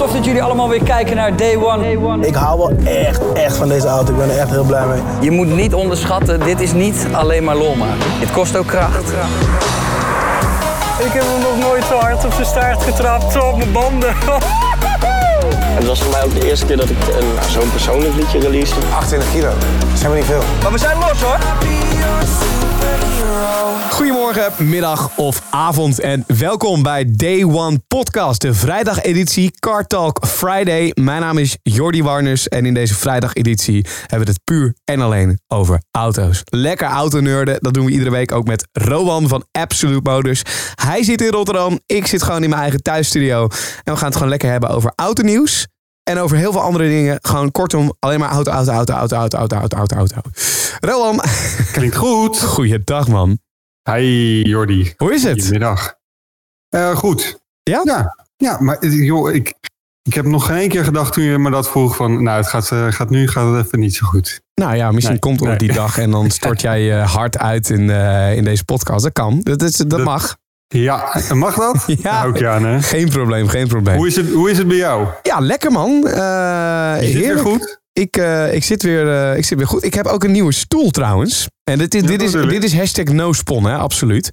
Tof dat jullie allemaal weer kijken naar Day One. Ik hou wel echt, echt van deze auto. Ik ben er echt heel blij mee. Je moet niet onderschatten, dit is niet alleen maar lol maken. Het kost ook kracht. Ik heb hem nog nooit zo hard op zijn staart getrapt, zo op mijn banden. Het was voor mij ook de eerste keer dat ik een- zo'n persoonlijk liedje release. 28 kilo. Dat zijn we niet veel. Maar we zijn los hoor. Goedemorgen, middag of avond en welkom bij Day One Podcast, de vrijdageditie Car Talk Friday. Mijn naam is Jordi Warners en in deze vrijdageditie hebben we het puur en alleen over auto's. Lekker autoneurden, dat doen we iedere week ook met Rowan van Absolute Motors. Hij zit in Rotterdam, ik zit gewoon in mijn eigen thuisstudio en we gaan het gewoon lekker hebben over autonieuws. En over heel veel andere dingen. Gewoon kortom, alleen maar auto, auto, auto, auto, auto, auto, auto, auto, auto. Rowan, Klinkt goed. goeiedag man. Hey Jordi. Hoe is het? Goedemiddag. Eh, goed. Ja? Ja, ja maar eh, joh, ik, ik heb nog geen één keer gedacht toen je me dat vroeg van, nou het gaat, eh, gaat nu gaat het even niet zo goed. Nou ja, misschien Nee, komt er op nee. die dag en dan stort jij je hard uit in, eh, in deze podcast. Dat kan. Dat, is, dat, Dat- mag. Ja, mag dat? Ja. Ook ja, hè? Geen probleem, geen probleem. Hoe is het, hoe is het bij jou? Ja, lekker man. Is het weer heerlijk. goed? Ik, eh, ik, zit weer, eh, ik zit weer goed. Ik heb ook een nieuwe stoel trouwens. En dit is, Ja, dit is, dit is hashtag nospon, hè? absoluut.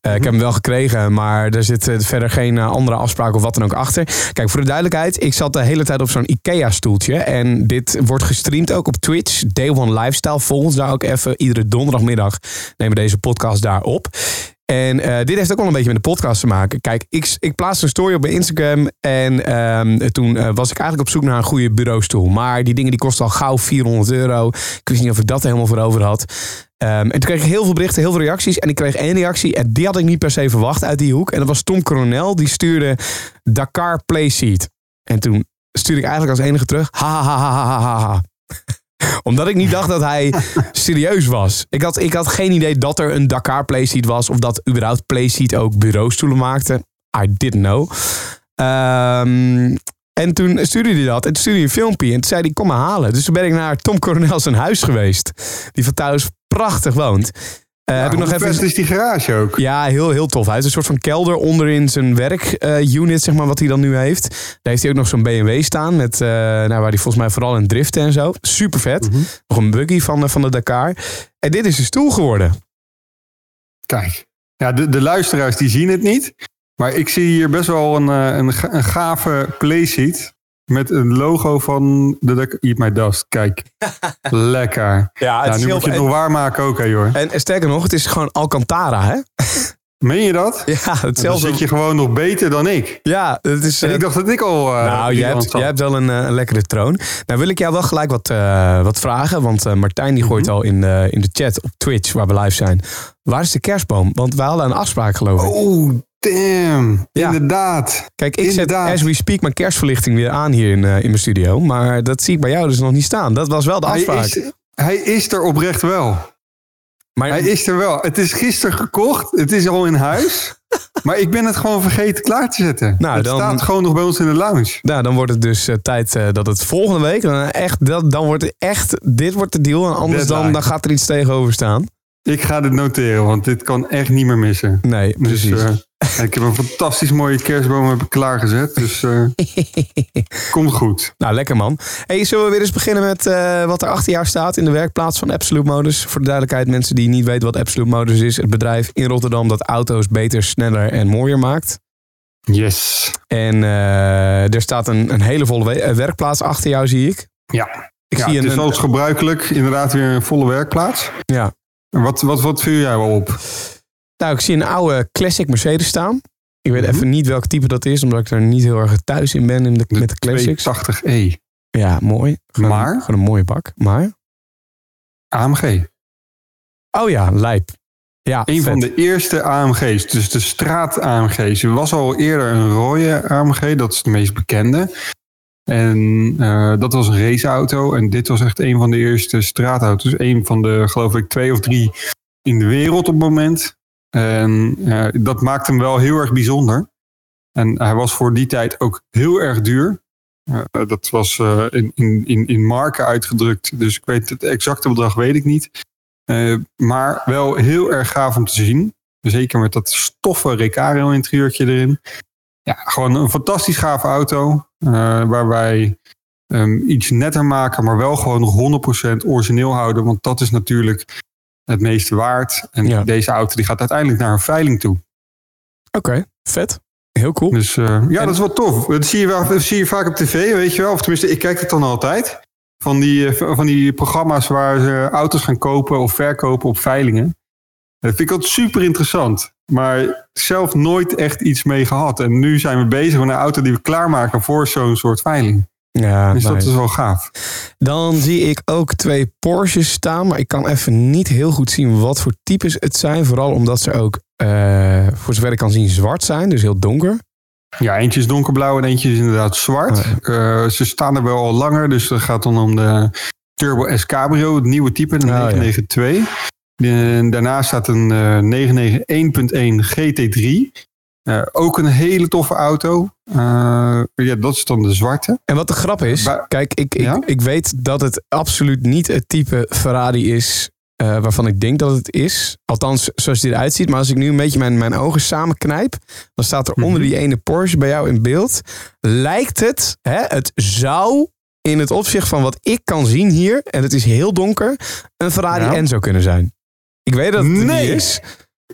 Ik heb hem wel gekregen, maar er zit verder geen andere afspraak of wat dan ook achter. Kijk, voor de duidelijkheid, ik zat de hele tijd op zo'n IKEA-stoeltje. En dit wordt gestreamd ook op Twitch. Day One Lifestyle. Volg ons daar ook even. Iedere donderdagmiddag nemen we deze podcast daar op. En eh, dit heeft ook wel een beetje met de podcast te maken. Kijk, ik, ik plaatste een story op mijn Instagram. En ehm, toen eh, was ik eigenlijk op zoek naar een goede bureaustoel. Maar die dingen die kosten al gauw 400 euro. Ik wist niet of ik dat helemaal voor over had. Ehm, en toen kreeg ik heel veel berichten, heel veel reacties. En ik kreeg één reactie. En die had ik niet per se verwacht uit die hoek. En dat was Tom Coronel. Die stuurde Dakar Playseat. En toen stuurde ik eigenlijk als enige terug. Omdat ik niet dacht dat hij serieus was. Ik had, ik had geen idee dat er een Dakar Playseat was. Of dat überhaupt Playseat ook bureaustoelen maakte. I didn't know. Ehm, en toen stuurde hij dat. En toen stuurde hij een filmpje. En toen zei hij, kom maar halen. Dus toen ben ik naar Tom Coronel zijn huis geweest. Die van thuis prachtig woont. Eh, heb ik nog even... is die garage ook? Ja, heel, heel tof. Hij heeft een soort van kelder onderin zijn werkunit, zeg maar, wat hij dan nu heeft. Daar heeft hij ook nog zo'n BMW staan, met, eh, nou, waar hij volgens mij vooral in driften en zo. Super vet. Mhm. Nog een buggy van, eh, van de Dakar. En dit is een stoel geworden. Kijk. Ja, de, de luisteraars die zien het niet. Maar ik zie hier best wel een, een, een gave playseat. Met een logo van de Eat My Dust. Kijk. Lekker. Ja, Ja, nu moet je het nog waarmaken ook, hè, joh. en, sterker nog, het is gewoon Alcantara, hè? Meen je dat? Ja, Dan hetzelfde. zit je gewoon nog beter dan ik. Ja, het is... En eh, ik dacht dat ik al... eh, nou, jij hebt, jij hebt wel een, eh, een lekkere troon. Nou wil ik jou wel gelijk wat, wat vragen. Want Martijn die gooit Mhm. al in de, in de chat op Twitch, waar we live zijn. Waar is de kerstboom? Want we hadden een afspraak geloof ik. Oh, damn. Ja. Inderdaad. Kijk, ik zet as we speak mijn kerstverlichting weer aan hier in, eh, in mijn studio. Maar dat zie ik bij jou dus nog niet staan. Dat was wel de Hij afspraak. is, hij is er oprecht wel. maar, Hij is er wel. Het is gisteren gekocht. Het is al in huis. maar ik ben het gewoon vergeten klaar te zetten. Nou, het dan- staat gewoon nog bij ons in de lounge. nou, dan wordt het dus eh, tijd eh, dat het volgende week... Dan, echt, dat, dan wordt het echt... Dit wordt de deal. En anders dan, dan gaat er iets tegenover staan. Ik ga dit noteren, want dit kan echt niet meer missen. Nee, Dus, precies. eh, ik heb een fantastisch mooie kerstboom heb ik klaargezet. Dus eh, komt goed. Nou, lekker man. Hey, zullen we weer eens beginnen met eh, wat er achter jou staat in de werkplaats van Absolute Motors? Voor de duidelijkheid, mensen die niet weten wat Absolute Motors is. Het bedrijf in Rotterdam dat auto's beter, sneller en mooier maakt. Yes. En er staat een, een hele volle we- werkplaats achter jou, zie ik. Ja, Ik ja zie het een, is zoals gebruikelijk inderdaad weer een volle werkplaats. ja. Wat, wat, wat viel jij op? Nou, ik zie een oude classic Mercedes staan. Ik weet Mhm. even niet welk type dat is, omdat ik er niet heel erg thuis in ben in de, De met de classics. 280e Ja, mooi. Gewoon, Maar? Gewoon een mooie bak. Maar? AMG. Oh ja, lijp. Ja, Een vet. van de eerste AMG's, dus de straat AMG's. Er was al eerder een rode AMG, dat is de meest bekende. En eh, dat was een raceauto. En dit was echt een van de eerste straatauto's. Een van de, geloof ik, twee of drie in de wereld op het moment. En eh, dat maakte hem wel heel erg bijzonder. En hij was voor die tijd ook heel erg duur. Eh, dat was in, in, in, marken uitgedrukt. Dus ik weet het exacte bedrag weet ik niet. Maar wel heel erg gaaf om te zien. Zeker met dat stoffen Recaro interieurtje erin. Ja, gewoon een fantastisch gave auto. Eh, waar wij ehm, iets netter maken, maar wel gewoon nog 100% origineel houden. Want dat is natuurlijk het meeste waard. En Ja. deze auto die gaat uiteindelijk naar een veiling toe. Oké, vet. Heel cool. Dus eh, ja, En- dat is wel tof. Dat zie je, wel, dat zie je vaak op tv, weet je wel. Of tenminste, ik kijk het dan altijd. Van die, eh, van die programma's waar ze auto's gaan kopen of verkopen op veilingen. Dat vind ik altijd super interessant. Maar zelf nooit echt iets mee gehad. En nu zijn we bezig met een auto die we klaarmaken voor zo'n soort veiling. Ja, Dus dat is wel gaaf. Dan zie ik ook twee Porsches staan, maar ik kan even niet heel goed zien wat voor types het zijn. Vooral omdat ze ook, eh, voor zover ik kan zien, zwart zijn, dus heel donker. Ja, eentje is donkerblauw en eentje is inderdaad zwart. Oh, Eh, ze staan er wel al langer, dus dat gaat dan om de Turbo S Cabrio, het nieuwe type, de Oh, ja. 992. En daarnaast staat een eh 991.1 GT3. Eh, ook een hele toffe auto. Eh, ja, dat is dan de zwarte. En wat de grap is, kijk, ik, ik, Ja? ik weet dat het absoluut niet het type Ferrari is eh, waarvan ik denk dat het is. Althans, zoals die eruit ziet. Maar als ik nu een beetje mijn, mijn ogen samenknijp, dan staat er onder Mhm. die ene Porsche bij jou in beeld. Lijkt het, hè, het zou in het opzicht van wat ik kan zien hier, en het is heel donker, een Ferrari Ja. Enzo kunnen zijn. Ik weet dat het Nee. niet is.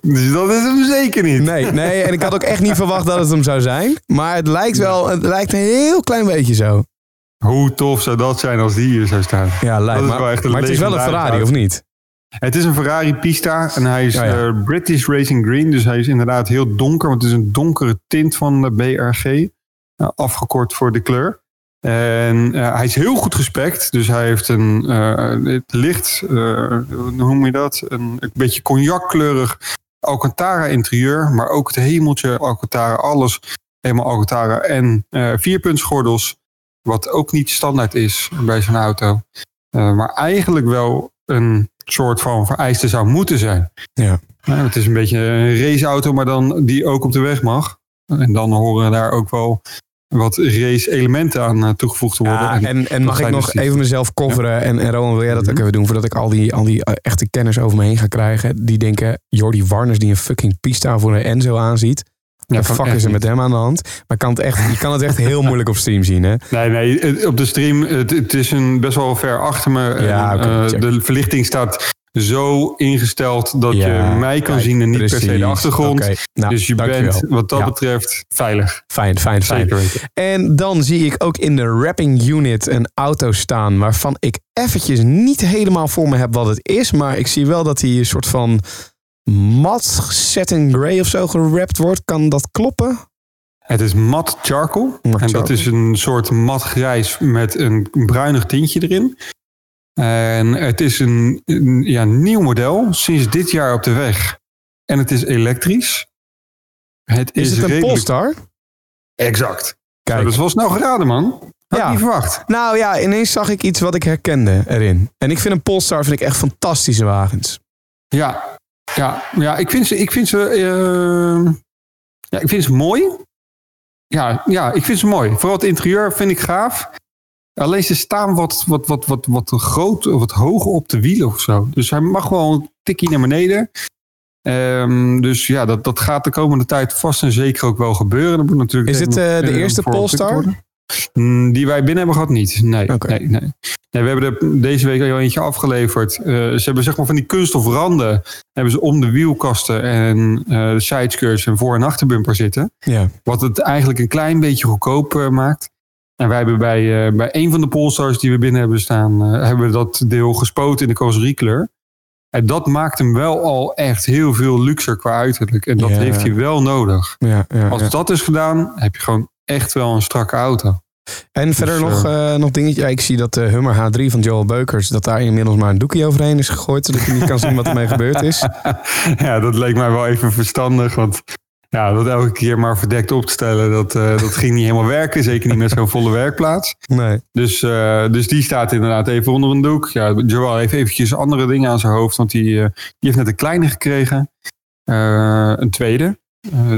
Dus dat is hem zeker niet. Nee, nee, en ik had ook echt niet verwacht dat het hem zou zijn. Maar het lijkt wel, het lijkt een heel klein beetje zo. Hoe tof zou dat zijn als die hier zou staan? Ja, lijkt maar, maar het is wel een Ferrari, of niet? Het is een Ferrari Pista en hij is ja. eh, British Racing Green. Dus hij is inderdaad heel donker, want het is een donkere tint van de BRG. eh, afgekort voor de kleur. En eh, hij is heel goed gespekt. Dus hij heeft een eh, licht, eh, hoe noem je dat? Een, een beetje cognackleurig Alcantara interieur. Maar ook het hemeltje Alcantara, alles helemaal Alcantara. En vierpuntsgordels, wat ook niet standaard is bij zo'n auto. Maar eigenlijk wel een soort van vereiste zou moeten zijn. Ja. Nou, het is een beetje een raceauto, maar dan die ook op de weg mag. En dan horen daar ook wel wat race-elementen aan eh, toegevoegd te worden. Ja, En- en, en mag ik nog even mezelf coveren? En, en Rowan, wil jij dat ook Mhm. even doen? Voordat ik al die, al die eh, echte kenners over me heen ga krijgen. Die denken, Jordi Warners die een fucking pista voor een Enzo aanziet. Ja, fuck is er met hem aan de hand? Maar kan het echt, je kan het echt heel moeilijk op stream zien, hè? Nee, nee, op de stream, het, het is een best wel ver achter me. Ja, En, eh, de verlichting staat zo ingesteld dat Ja, je mij kan kijk, zien en niet per se de achtergrond. Nou, dus je bent wat dat Ja. betreft veilig. Fijn, fijn, fijn. Zeker. En dan zie ik ook in de wrapping unit een auto staan waarvan ik eventjes niet helemaal voor me heb wat het is. Maar ik zie wel dat hij een soort van mat satin grey of zo gerapt wordt. Kan dat kloppen? Het is mat charcoal. Mat en dat is een soort mat grijs met een bruinig tintje erin. En het is een, een ja, nieuw model, sinds dit jaar op de weg. En het is elektrisch. Het Is, is, het een redelijk- Polestar? Exact. Zo, Kijk. dat is wel snel geraden, man. Had Ja. ik niet verwacht. Nou ja, ineens zag ik iets wat ik herkende erin. En ik vind een Polestar vind ik echt fantastische wagens. Ja, ja, ja ik vind ze, ik vind ze, eh, ja, ik vind ze mooi. Ja, ja, ik vind ze mooi. Vooral het interieur vind ik gaaf. Alleen ze staan wat, wat, wat, wat, wat groot, of wat hoger op de wielen of zo. Dus hij mag wel een tikkie naar beneden. Ehm, dus ja, dat, dat gaat de komende tijd vast en zeker ook wel gebeuren. Dat moet natuurlijk Is dit eh, de eerste Polestar? Mm, Die wij binnen hebben gehad niet. Nee, nee, nee. nee. We hebben er deze week al eentje afgeleverd. Eh, ze hebben zeg maar van die kunststof randen. Hebben ze om de wielkasten en eh de sideskirts en voor- en achterbumper zitten. Ja. Wat het eigenlijk een klein beetje goedkoop eh, maakt. En wij hebben bij, eh, bij een van de Polestars die we binnen hebben staan... eh, hebben we dat deel gespoten in de carrosseriekleur. En dat maakt hem wel al echt heel veel luxer qua uiterlijk. En dat Ja. heeft hij wel nodig. Ja, ja, Als dat is gedaan, heb je gewoon echt wel een strakke auto. En verder Dus, nog, eh nog dingetje. Ik zie dat de Hummer H3 van Joel Beukers, dat daar inmiddels maar een doekje overheen is gegooid, zodat je niet kan zien wat ermee gebeurd is. ja, dat leek mij wel even verstandig. Want ja, dat elke keer maar verdekt op te stellen, dat, eh, dat ging niet helemaal werken. Zeker niet met zo'n volle werkplaats. Nee. Dus, eh, dus die staat inderdaad even onder een doek. Ja, Joel heeft eventjes andere dingen aan zijn hoofd. Want die, eh, die heeft net een kleine gekregen. Een tweede.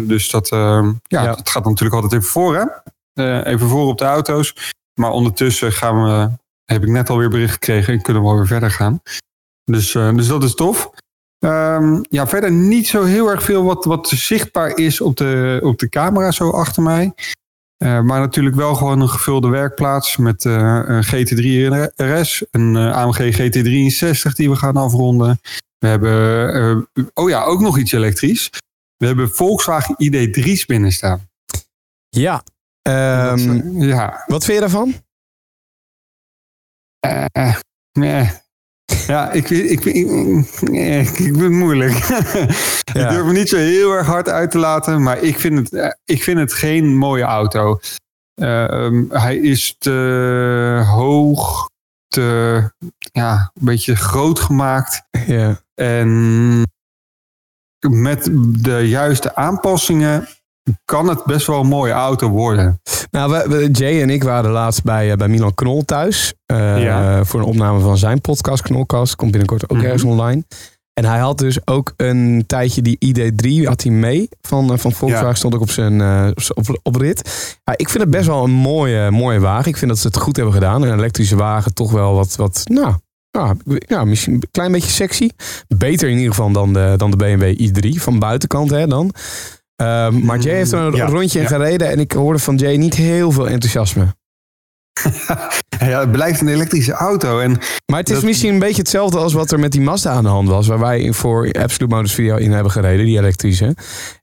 Dus dat, eh, ja, Ja. dat gaat natuurlijk altijd even voor, hè? Even voor op de auto's. Maar ondertussen gaan we, heb ik net alweer bericht gekregen en kunnen we alweer verder gaan. Dus, dus dat is tof. Ehm, ja, verder niet zo heel erg veel wat, wat zichtbaar is op de, op de camera zo achter mij. Eh, maar natuurlijk wel gewoon een gevulde werkplaats met eh, een GT3 RS, een eh, AMG GT63 die we gaan afronden. We hebben, oh ja, ook nog iets elektrisch. We hebben Volkswagen ID3's binnen staan. Ja. Ehm, ja, wat vind je daarvan? Nee. Ja, ik, vind- ik, ik, nee, ik vind het moeilijk. Ja. Ik durf me niet zo heel erg hard uit te laten, maar ik vind het, eh, ik vind het geen mooie auto. Ehm, hij is te hoog, te, ja, een beetje groot gemaakt. Ja. En met de juiste aanpassingen kan het best wel een mooie auto worden. Nou, we, we- Jay en ik waren laatst bij, eh, bij Milan Knol thuis. eh, Ja. Voor een opname van zijn podcast, Knolkast. Komt binnenkort ook Mhm. ergens online. En hij had dus ook een tijdje die ID3 had hij mee. Van, eh, van Volkswagen Ja. stond ook op zijn op, op rit. Ja, ik vind het best wel een mooie, mooie wagen. Ik vind dat ze het goed hebben gedaan. Een elektrische wagen toch wel wat, wat nou, ja, ja, misschien een klein beetje sexy. Beter in ieder geval dan de, dan de BMW i3 van buitenkant hè, dan. Ehm, maar Jay heeft er een Ja, rondje in gereden en ik hoorde van Jay niet heel veel enthousiasme. Ja, het blijft een elektrische auto. En Maar het is Dat- misschien een beetje hetzelfde als wat er met die Mazda aan de hand was. Waar wij voor Absolute Motors Video in hebben gereden, die elektrische.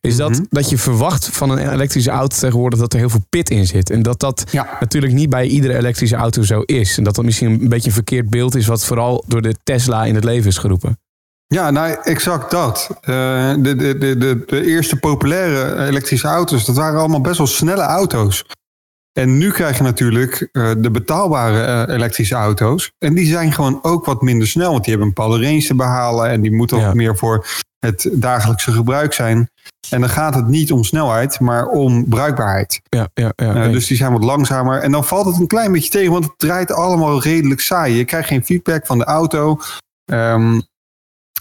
Is dat, Mhm. dat je verwacht van een elektrische auto tegenwoordig dat er heel veel pit in zit. En dat dat ja, natuurlijk niet bij iedere elektrische auto zo is. En dat dat misschien een beetje een verkeerd beeld is wat vooral door de Tesla in het leven is geroepen. Ja, nou, exact dat. Eh, de, de, de, de, eerste populaire elektrische auto's, dat waren allemaal best wel snelle auto's. En nu krijg je natuurlijk eh, de betaalbare eh, elektrische auto's. En die zijn gewoon ook wat minder snel, want die hebben een bepaalde range te behalen. En die moeten Ja. ook meer voor het dagelijkse gebruik zijn. En dan gaat het niet om snelheid, maar om bruikbaarheid. Ja, ja, ja. Nee. dus die zijn wat langzamer. En dan valt het een klein beetje tegen, want het draait allemaal redelijk saai. Je krijgt geen feedback van de auto. Ehm,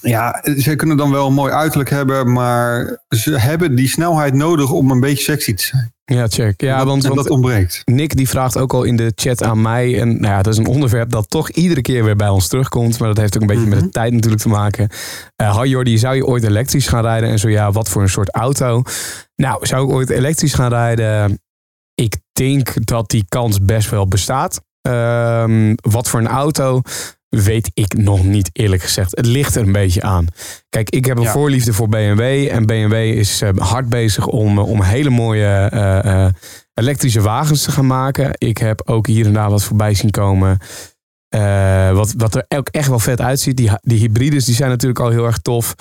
ja, ze kunnen dan wel een mooi uiterlijk hebben, maar ze hebben die snelheid nodig om een beetje sexy te zijn. ja, check. Ja, dat, want, dat ontbreekt. Nick die vraagt ook al in de chat aan mij. En nou ja, dat is een onderwerp dat toch iedere keer weer bij ons terugkomt. Maar dat heeft ook een beetje met de Mhm. tijd natuurlijk te maken. Eh hi Jordi, zou je ooit elektrisch gaan rijden? En zo ja, wat voor een soort auto? Nou, zou ik ooit elektrisch gaan rijden? Ik denk dat die kans best wel bestaat. Ehm, wat voor een auto? Weet ik nog niet eerlijk gezegd. Het ligt er een beetje aan. Kijk, ik heb een Ja. voorliefde voor BMW. En BMW is eh, hard bezig om, eh, om hele mooie eh, elektrische wagens te gaan maken. Ik heb ook hier en daar wat voorbij zien komen. wat, wat er ook echt wel vet uitziet. Die, die hybrides die zijn natuurlijk al heel erg tof.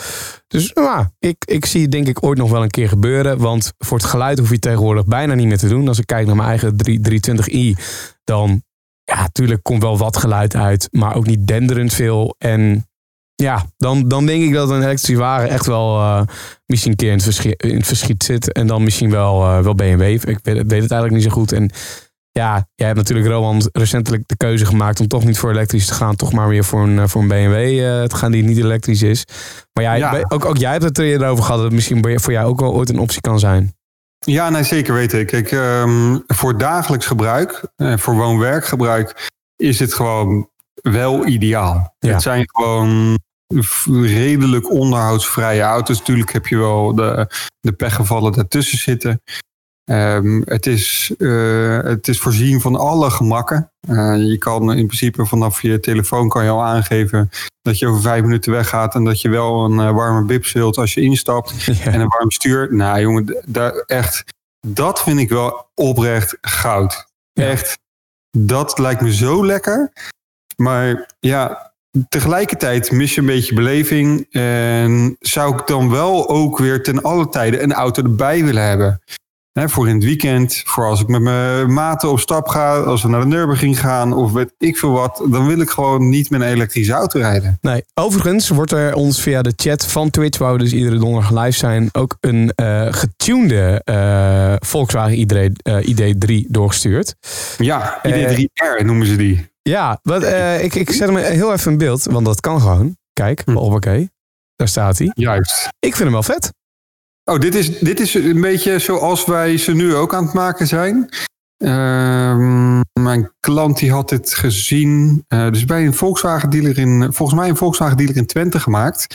Dus ja, ik, ik zie het denk ik ooit nog wel een keer gebeuren. Want voor het geluid hoef je tegenwoordig bijna niet meer te doen. Als ik kijk naar mijn eigen 3, 320i, dan ja, natuurlijk komt wel wat geluid uit. Maar ook niet denderend veel. En ja, dan, dan denk ik dat een elektrische wagen echt wel eh, misschien een keer in het, verschiet, in het verschiet zit. En dan misschien wel, eh, wel BMW. Ik weet, weet het eigenlijk niet zo goed. En ja, jij hebt natuurlijk, Rowan, recentelijk de keuze gemaakt om toch niet voor elektrisch te gaan. Toch maar weer voor een, eh, voor een BMW te gaan die niet elektrisch is. Maar jij, Ja. ook, ook jij hebt het er eerder over gehad dat het misschien voor jou ook wel ooit een optie kan zijn. Ja, nee, zeker weten. Kijk, ehm, voor dagelijks gebruik, eh, voor woon-werkgebruik, is het gewoon wel ideaal. Ja. Het zijn gewoon redelijk onderhoudsvrije auto's. Natuurlijk heb je wel de, de pechgevallen daartussen zitten. Ehm, het, is, eh, het is voorzien van alle gemakken. Eh, je kan in principe vanaf je telefoon kan je al aangeven dat je over vijf minuten weggaat en dat je wel een eh, warme bips wilt als je instapt Ja. en een warm stuur. Nou jongen, daar echt, dat vind ik wel oprecht goud. Ja. Echt, dat lijkt me zo lekker. Maar ja, tegelijkertijd mis je een beetje beleving. En zou ik dan wel ook weer ten alle tijde een auto erbij willen hebben. Hè, voor in het weekend, voor als ik met mijn maten op stap ga, als we naar de Nürburgring gaan of weet ik veel wat, dan wil ik gewoon niet met een elektrische auto rijden. Nee, overigens wordt er ons via de chat van Twitch, waar we dus iedere donderdag live zijn, ook een eh getunede eh, Volkswagen ID, eh, ID3 doorgestuurd. Ja, Eh, ID3R noemen ze die. Ja, wat, ik, ik zet hem heel even in beeld, want dat kan gewoon. Kijk, Hm. oké. Daar staat hij. Juist. Ik vind hem wel vet. Oh, dit is, dit is een beetje zoals wij ze nu ook aan het maken zijn. Ehm, mijn klant die had dit gezien. eh, dus bij een Volkswagen dealer in, volgens mij een Volkswagen dealer in Twente gemaakt.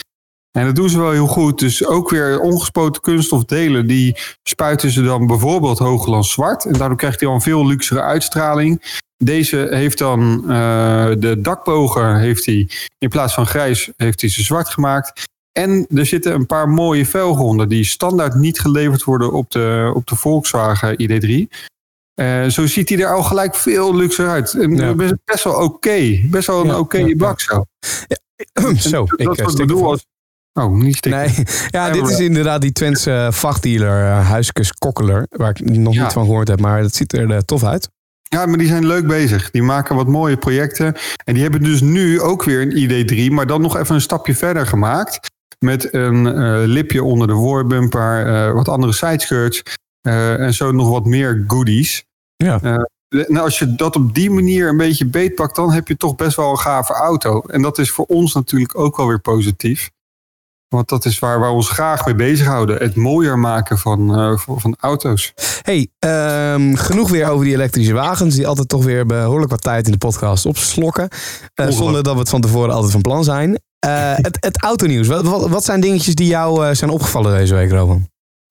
En dat doen ze wel heel goed. Dus ook weer ongespoten kunststofdelen, die spuiten ze dan bijvoorbeeld Hoogland zwart. En daardoor krijgt hij al een veel luxere uitstraling. Deze heeft dan eh, de dakbogen heeft hij, in plaats van grijs, heeft hij ze zwart gemaakt. En er zitten een paar mooie velgen onder die standaard niet geleverd worden op de, op de Volkswagen ID3. Eh, zo ziet hij er al gelijk veel luxer uit. En Ja. best, wel oké. Best wel een Ja, oké ja, bak zo. Zo, dat ik is eh, ik bedoel als... Oh, niet stikken. Nee, ja, dit is inderdaad die Twentse eh, vachtdealer uh, Huiskus Kokkeler, waar ik nog Ja. niet van gehoord heb, maar dat ziet er eh, tof uit. Ja, maar die zijn leuk bezig. Die maken wat mooie projecten. En die hebben dus nu ook weer een ID3, maar dan nog even een stapje verder gemaakt. Met een eh, lipje onder de voorbumper, eh, wat andere sideskirts eh, en zo nog wat meer goodies. Ja. Nou, als je dat op die manier een beetje beetpakt, dan heb je toch best wel een gave auto. En dat is voor ons natuurlijk ook wel weer positief. Want dat is waar we ons graag mee bezighouden. Het mooier maken van, van, auto's. Hey, ehm, genoeg weer over die elektrische wagens, die altijd toch weer behoorlijk wat tijd in de podcast opslokken. Zonder dat we het van tevoren altijd van plan zijn. Eh, het, het autonieuws, wat, wat, wat zijn dingetjes die jou eh, zijn opgevallen deze week, Rowan?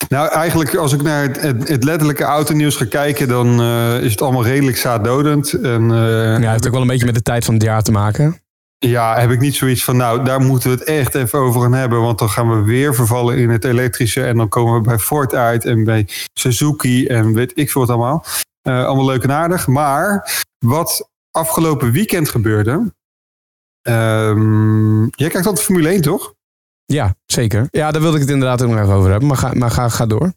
Nou, eigenlijk als ik naar het, het, het letterlijke autonieuws ga kijken, dan eh, is het allemaal redelijk zaaddodend. En Ja, het heeft ook wel een beetje met de tijd van het jaar te maken. ja, heb ik niet zoiets van, nou, daar moeten we het echt even over gaan hebben. Want dan gaan we weer vervallen in het elektrische. En dan komen we bij Ford uit en bij Suzuki en weet ik veel wat allemaal. Allemaal leuk en aardig. Maar wat afgelopen weekend gebeurde. Ehm, jij kijkt altijd Formule 1, toch? Ja, zeker. Ja, daar wilde ik het inderdaad ook nog even over hebben, maar ga, maar ga, ga door.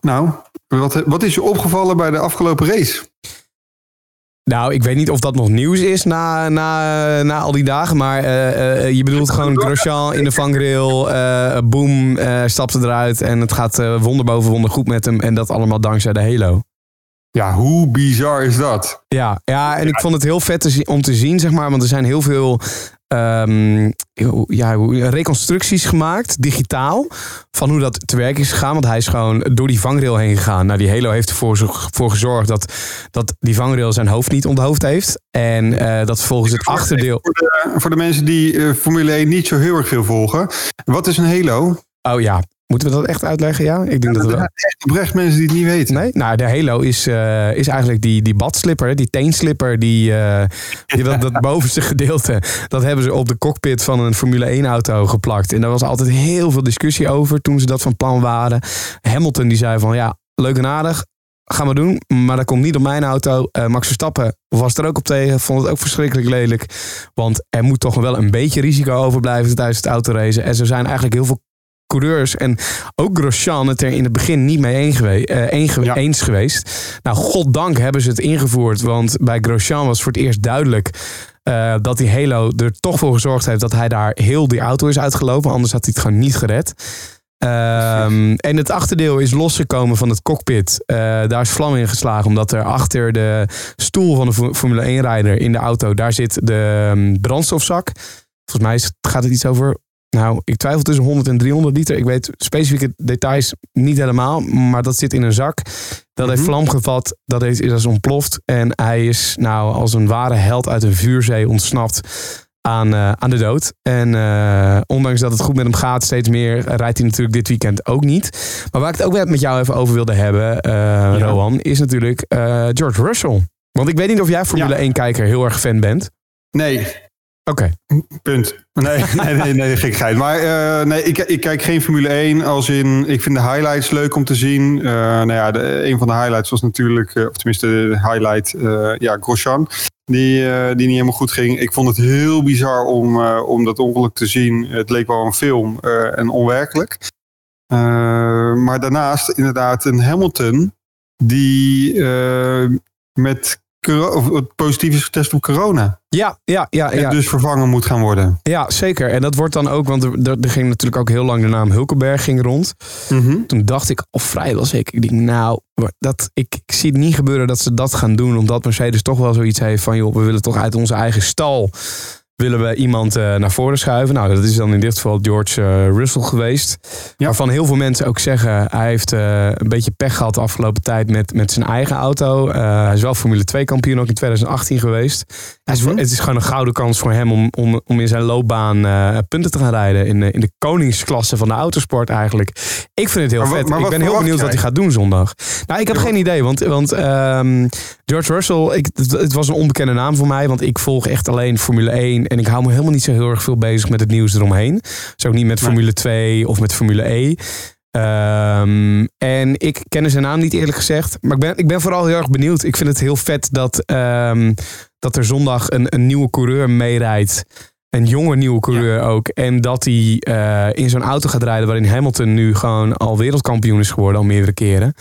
Nou, wat, wat is je opgevallen bij de afgelopen race? Nou, ik weet niet of dat nog nieuws is na, na, na al die dagen. Maar eh, eh, je bedoelt gewoon Grosjean in de vangrail. eh boom, eh stapt eruit. En het gaat eh, wonder boven wonder goed met hem. En dat allemaal dankzij de Halo. Ja, hoe bizar is dat? Ja, ja en ik vond het heel vet te om te zien, zeg maar. Want er zijn heel veel ehm, ja, reconstructies gemaakt, digitaal. Van hoe dat te werk is gegaan. Want hij is gewoon door die vangrail heen gegaan. Nou, die Halo heeft ervoor zo- voor gezorgd dat, dat die vangrail zijn hoofd niet onthoofd heeft. En eh, dat vervolgens het achterdeel... Voor de, voor de mensen die eh, Formule 1 niet zo heel erg veel volgen. Wat is een Halo? Oh ja, moeten we dat echt uitleggen? Ja, ik denk dat we wel. Echt oprecht mensen die het niet weten. Nee? Nou, de Halo is, eh, is eigenlijk die, die badslipper, die teenslipper, die, eh, die dat, dat bovenste gedeelte, dat hebben ze op de cockpit van een Formule 1 auto geplakt. En daar was altijd heel veel discussie over toen ze dat van plan waren. Hamilton die zei van ja, leuk en aardig, gaan we doen, maar dat komt niet op mijn auto. Eh, Max Verstappen was er ook op tegen, vond het ook verschrikkelijk lelijk. Want er moet toch wel een beetje risico overblijven tijdens het autoracen. En zo zijn eigenlijk heel veel coureurs en ook Grosjean het er in het begin niet mee een gewe- eh, een ge- Ja. eens geweest. Nou, goddank hebben ze het ingevoerd, want bij Grosjean was voor het eerst duidelijk eh, dat die Halo er toch voor gezorgd heeft dat hij daar heel die auto is uitgelopen. Anders had hij het gewoon niet gered. Ehm, en het achterdeel is losgekomen van het cockpit. Eh, daar is vlam in geslagen, omdat er achter de stoel van de Fo- Formule 1-rijder in de auto, daar zit de ehm, brandstofzak. Volgens mij gaat het iets over nou, ik twijfel tussen 100 en 300 liter. Ik weet specifieke details niet helemaal, maar dat zit in een zak. Dat heeft Mhm. vlam gevat, dat heeft, is als ontploft. En hij is nou als een ware held uit een vuurzee ontsnapt aan, eh, aan de dood. En eh, ondanks dat het goed met hem gaat, steeds meer rijdt hij natuurlijk dit weekend ook niet. Maar waar ik het ook met jou even over wilde hebben, eh Rowan, is natuurlijk George Russell. Want ik weet niet of jij Formule Ja. 1-kijker heel erg fan bent. Nee, Oké. punt. Nee, nee, nee, nee gekheid. Maar eh, nee, ik, ik kijk geen Formule 1 als in... Ik vind de highlights leuk om te zien. Eh, nou ja, een van de highlights was natuurlijk... eh, of tenminste, de highlight, ja, Grosjean. Die, die niet helemaal goed ging. Ik vond het heel bizar om, om dat ongeluk te zien. Het leek wel een film en onwerkelijk. Maar daarnaast inderdaad een Hamilton... die met positief is getest op corona. Ja, ja, ja. En ja. dus vervangen moet gaan worden. Ja, zeker. En dat wordt dan ook, want er, er ging natuurlijk ook heel lang de naam Hulkenberg ging rond. Mhm. Toen dacht ik al vrijwel zeker, ik denk nou, dat, ik, ik zie het niet gebeuren dat ze dat gaan doen. Omdat Mercedes toch wel zoiets heeft van, joh, we willen toch uit onze eigen stal willen we iemand eh, naar voren schuiven. Nou, dat is dan in dit geval George eh, Russell geweest. Ja. Waarvan heel veel mensen ook zeggen... hij heeft eh, een beetje pech gehad de afgelopen tijd met, met zijn eigen auto. Hij is wel Formule 2 kampioen ook in 2018 geweest. Is. Het is gewoon een gouden kans voor hem om, om, om in zijn loopbaan eh, punten te gaan rijden. In, de- in de koningsklasse van de autosport eigenlijk. Ik vind het heel Maar vet. maar ik ben heel benieuwd wat hij gaat doen zondag. Nou, ik heb geen idee. Want, want ehm, George Russell, ik, het, het was een onbekende naam voor mij. Want ik volg echt alleen Formule 1. En ik hou me helemaal niet zo heel erg veel bezig met het nieuws eromheen. Dus ook niet met Nee. Formule 2 of met Formule E. Ehm, en ik ken zijn naam niet eerlijk gezegd. Maar ik ben, ik ben vooral heel erg benieuwd. Ik vind het heel vet dat, ehm, dat er zondag een, een nieuwe coureur meerijdt. Een jonge nieuwe coureur ook. En dat hij eh, in zo'n auto gaat rijden waarin Hamilton nu gewoon al wereldkampioen is geworden al meerdere keren.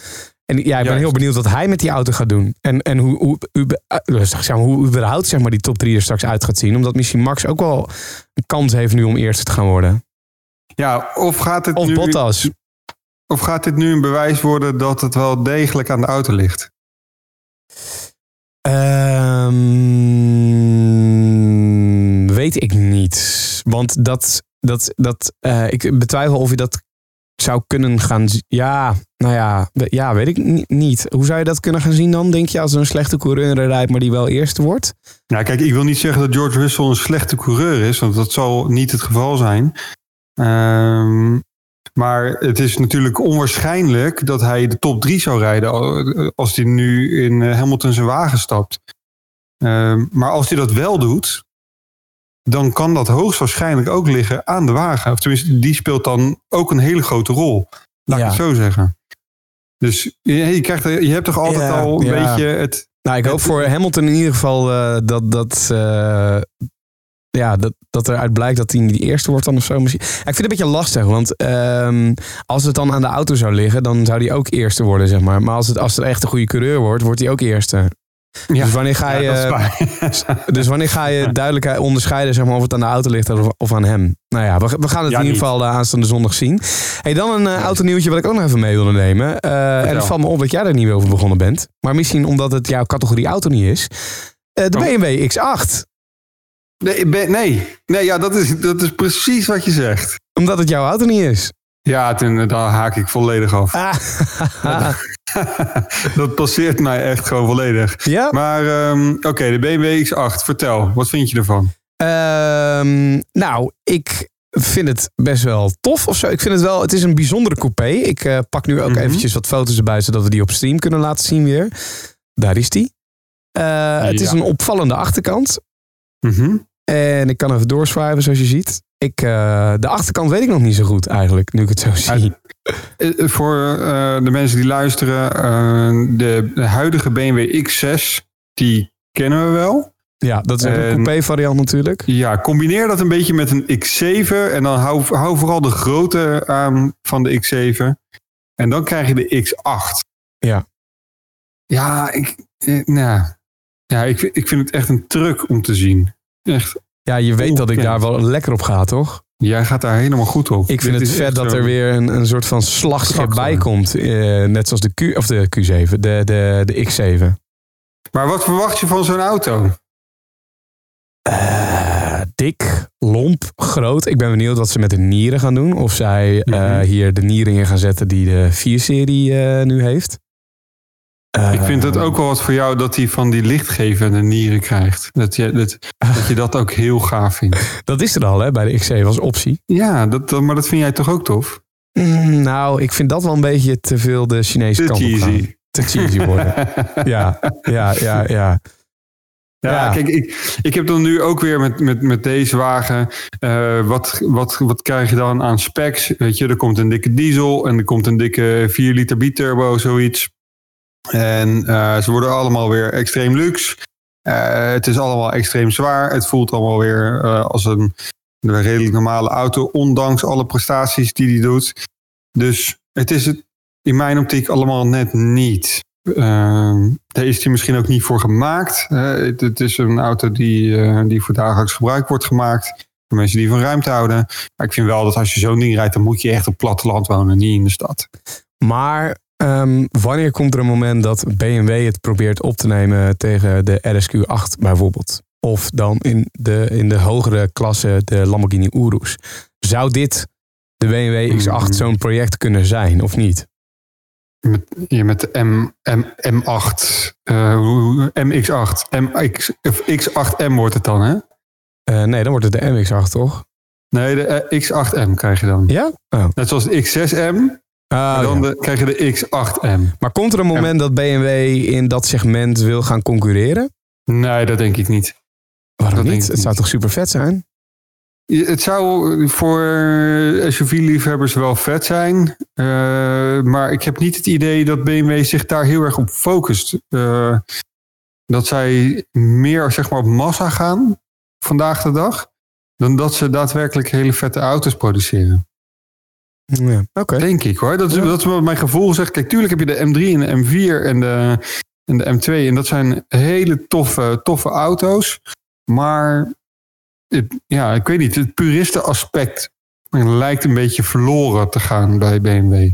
En ja, ik ben Juist. heel benieuwd wat hij met die auto gaat doen. En, en hoe, hoe, ube- eh, zeg maar, hoe überhaupt zeg maar, die top 3 er straks uit gaat zien. Omdat misschien Max ook wel een kans heeft nu om eerste te gaan worden. Ja, of gaat, het Of nu, Bottas. of gaat dit nu een bewijs worden dat het wel degelijk aan de auto ligt? Ehm, weet ik niet. Want dat, dat, dat eh, ik betwijfel of je dat zou kunnen gaan. Ja, nou ja, ja, weet ik ni- niet. Hoe zou je dat kunnen gaan zien dan, denk je, als er een slechte coureur rijdt, maar die wel eerste wordt? Ja, kijk, ik wil niet zeggen dat George Russell een slechte coureur is, want dat zal niet het geval zijn. Ehm, maar het is natuurlijk onwaarschijnlijk dat hij de top 3 zou rijden al- als hij nu in eh, Hamilton zijn wagen stapt. Ehm, maar als hij dat wel doet, dan kan dat hoogstwaarschijnlijk ook liggen aan de wagen. Of tenminste, die speelt dan ook een hele grote rol. Laat Ja. ik het zo zeggen. Dus je, je, krijgt, je hebt toch altijd Ja, al een ja. beetje het, Nou, ik hoop voor Hamilton in ieder geval eh, dat, dat, eh, ja, dat, dat eruit blijkt dat hij niet de eerste wordt dan of zo. Misschien. Ja, ik vind het een beetje lastig, want ehm, als het dan aan de auto zou liggen, dan zou hij ook eerste worden, zeg maar. Maar als het, als het echt een goede coureur wordt, wordt hij ook eerste. Ja. Dus wanneer ga je, Ja, dus wanneer ga je duidelijk onderscheiden zeg maar, of het aan de auto ligt of, of aan hem? Nou ja, we, we gaan het Ja, in ieder geval uh, aanstaande zondag zien. Hey, dan een uh, autonieuwtje wat ik ook nog even mee wilde nemen. Uh, en het valt me op dat jij er niet over begonnen bent. Maar misschien omdat het jouw categorie auto niet is. De Oh. BMW X8. Nee, nee. nee ja, dat, is, dat is precies wat je zegt. Omdat het jouw auto niet is. Ja, ten, daar haak ik volledig af. Ah. dat passeert mij echt gewoon volledig. ja? Maar um, oké, de BMW X8, vertel. Wat vind je ervan? Um, nou, ik vind het best wel tof of zo. Ik vind het wel, het is een bijzondere coupé. Ik uh, pak nu ook mm -hmm. eventjes wat foto's erbij, zodat we die op stream kunnen laten zien weer. Daar is die. Uh, ja. Het is een opvallende achterkant. Mm -hmm. En ik kan even doorswipen, zoals je ziet. Ik, uh, de achterkant weet ik nog niet zo goed eigenlijk, nu ik het zo zie. Uh, voor uh, de mensen die luisteren, uh, de, de, huidige BMW X6, die kennen we wel. Ja, dat is een coupé variant natuurlijk. Ja, combineer dat een beetje met een X7 en dan hou, hou vooral de grootte aan van de X7. En dan krijg je de X8. Ja. Ja, ik, eh, nou, ja ik, ik vind het echt een truc om te zien. Echt. Ja, je weet dat ik daar wel lekker op ga, toch? Jij gaat daar helemaal goed op. Ik vind Dit het vet dat er weer een, een soort van slagschip bij komt. Uh, net zoals de, Q, of de Q7, de, de, de X7. Maar wat verwacht je van zo'n auto? Uh, dik, lomp, groot. Ik ben benieuwd wat ze met de nieren gaan doen. Of zij mm -hmm. uh, hier de nieren in gaan zetten die de 4-serie uh, nu heeft. Ik vind het ook wel wat voor jou dat hij van die lichtgevende nieren krijgt. Dat je dat, dat, je dat ook heel gaaf vindt. Dat is er al hè, bij de X7 als optie. Ja, dat, dat, maar dat vind jij toch ook tof? Mm, nou, ik vind dat wel een beetje te veel de Chinese te kant cheesy. op gaan. Te cheesy worden. ja, ja, ja, ja. Ja, ja, kijk, ik, ik heb dan nu ook weer met, met, met deze wagen. Uh, wat, wat, wat krijg je dan aan specs? Weet je, er komt een dikke diesel en er komt een dikke 4 liter biturbo, zoiets. En uh, ze worden allemaal weer extreem luxe. Uh, het is allemaal extreem zwaar. Het voelt allemaal weer als een, redelijk normale auto, ondanks alle prestaties die die doet. Dus het is het in mijn optiek allemaal net niet. Uh, is die misschien ook niet voor gemaakt. Het, is een auto die, die voor dagelijks gebruik wordt gemaakt. Voor mensen die van ruimte houden. Maar ik vind wel dat als je zo'n ding rijdt, dan moet je echt op platteland wonen, niet in de stad. Maar um, wanneer komt er een moment dat BMW het probeert op te nemen tegen de RSQ8 bijvoorbeeld? of dan in de, in de hogere klasse de Lamborghini Urus. Zou dit de BMW X8 Mhm. zo'n project kunnen zijn of niet? Met, ja, met de M, M, M8, eh, hoe- hoe- MX8, MX, of X8M wordt het dan, hè? Eh, nee, dan wordt het de MX8 toch? Nee, de eh, X8M krijg je dan. Ja? Oh. Net zoals de X6M, Ah, maar dan ja. de, krijg je de X8M. Maar komt er een moment dat BMW in dat segment wil gaan concurreren? Nee, dat denk ik niet. Waarom Dat niet? Het zou toch super vet zijn? Het zou voor SUV-liefhebbers wel vet zijn. eh, maar ik heb niet het idee dat BMW zich daar heel erg op focust. Eh, dat zij meer zeg maar, op massa gaan vandaag de dag. Dan dat ze daadwerkelijk hele vette auto's produceren. Ja. Denk ik hoor. Dat is, Ja. dat is wat mijn gevoel zegt. Kijk, tuurlijk heb je de M3 en de M4 en de, en de M2. En dat zijn hele toffe, toffe auto's. Maar het, ja, ik weet niet. Het puriste aspect lijkt een beetje verloren te gaan bij BMW.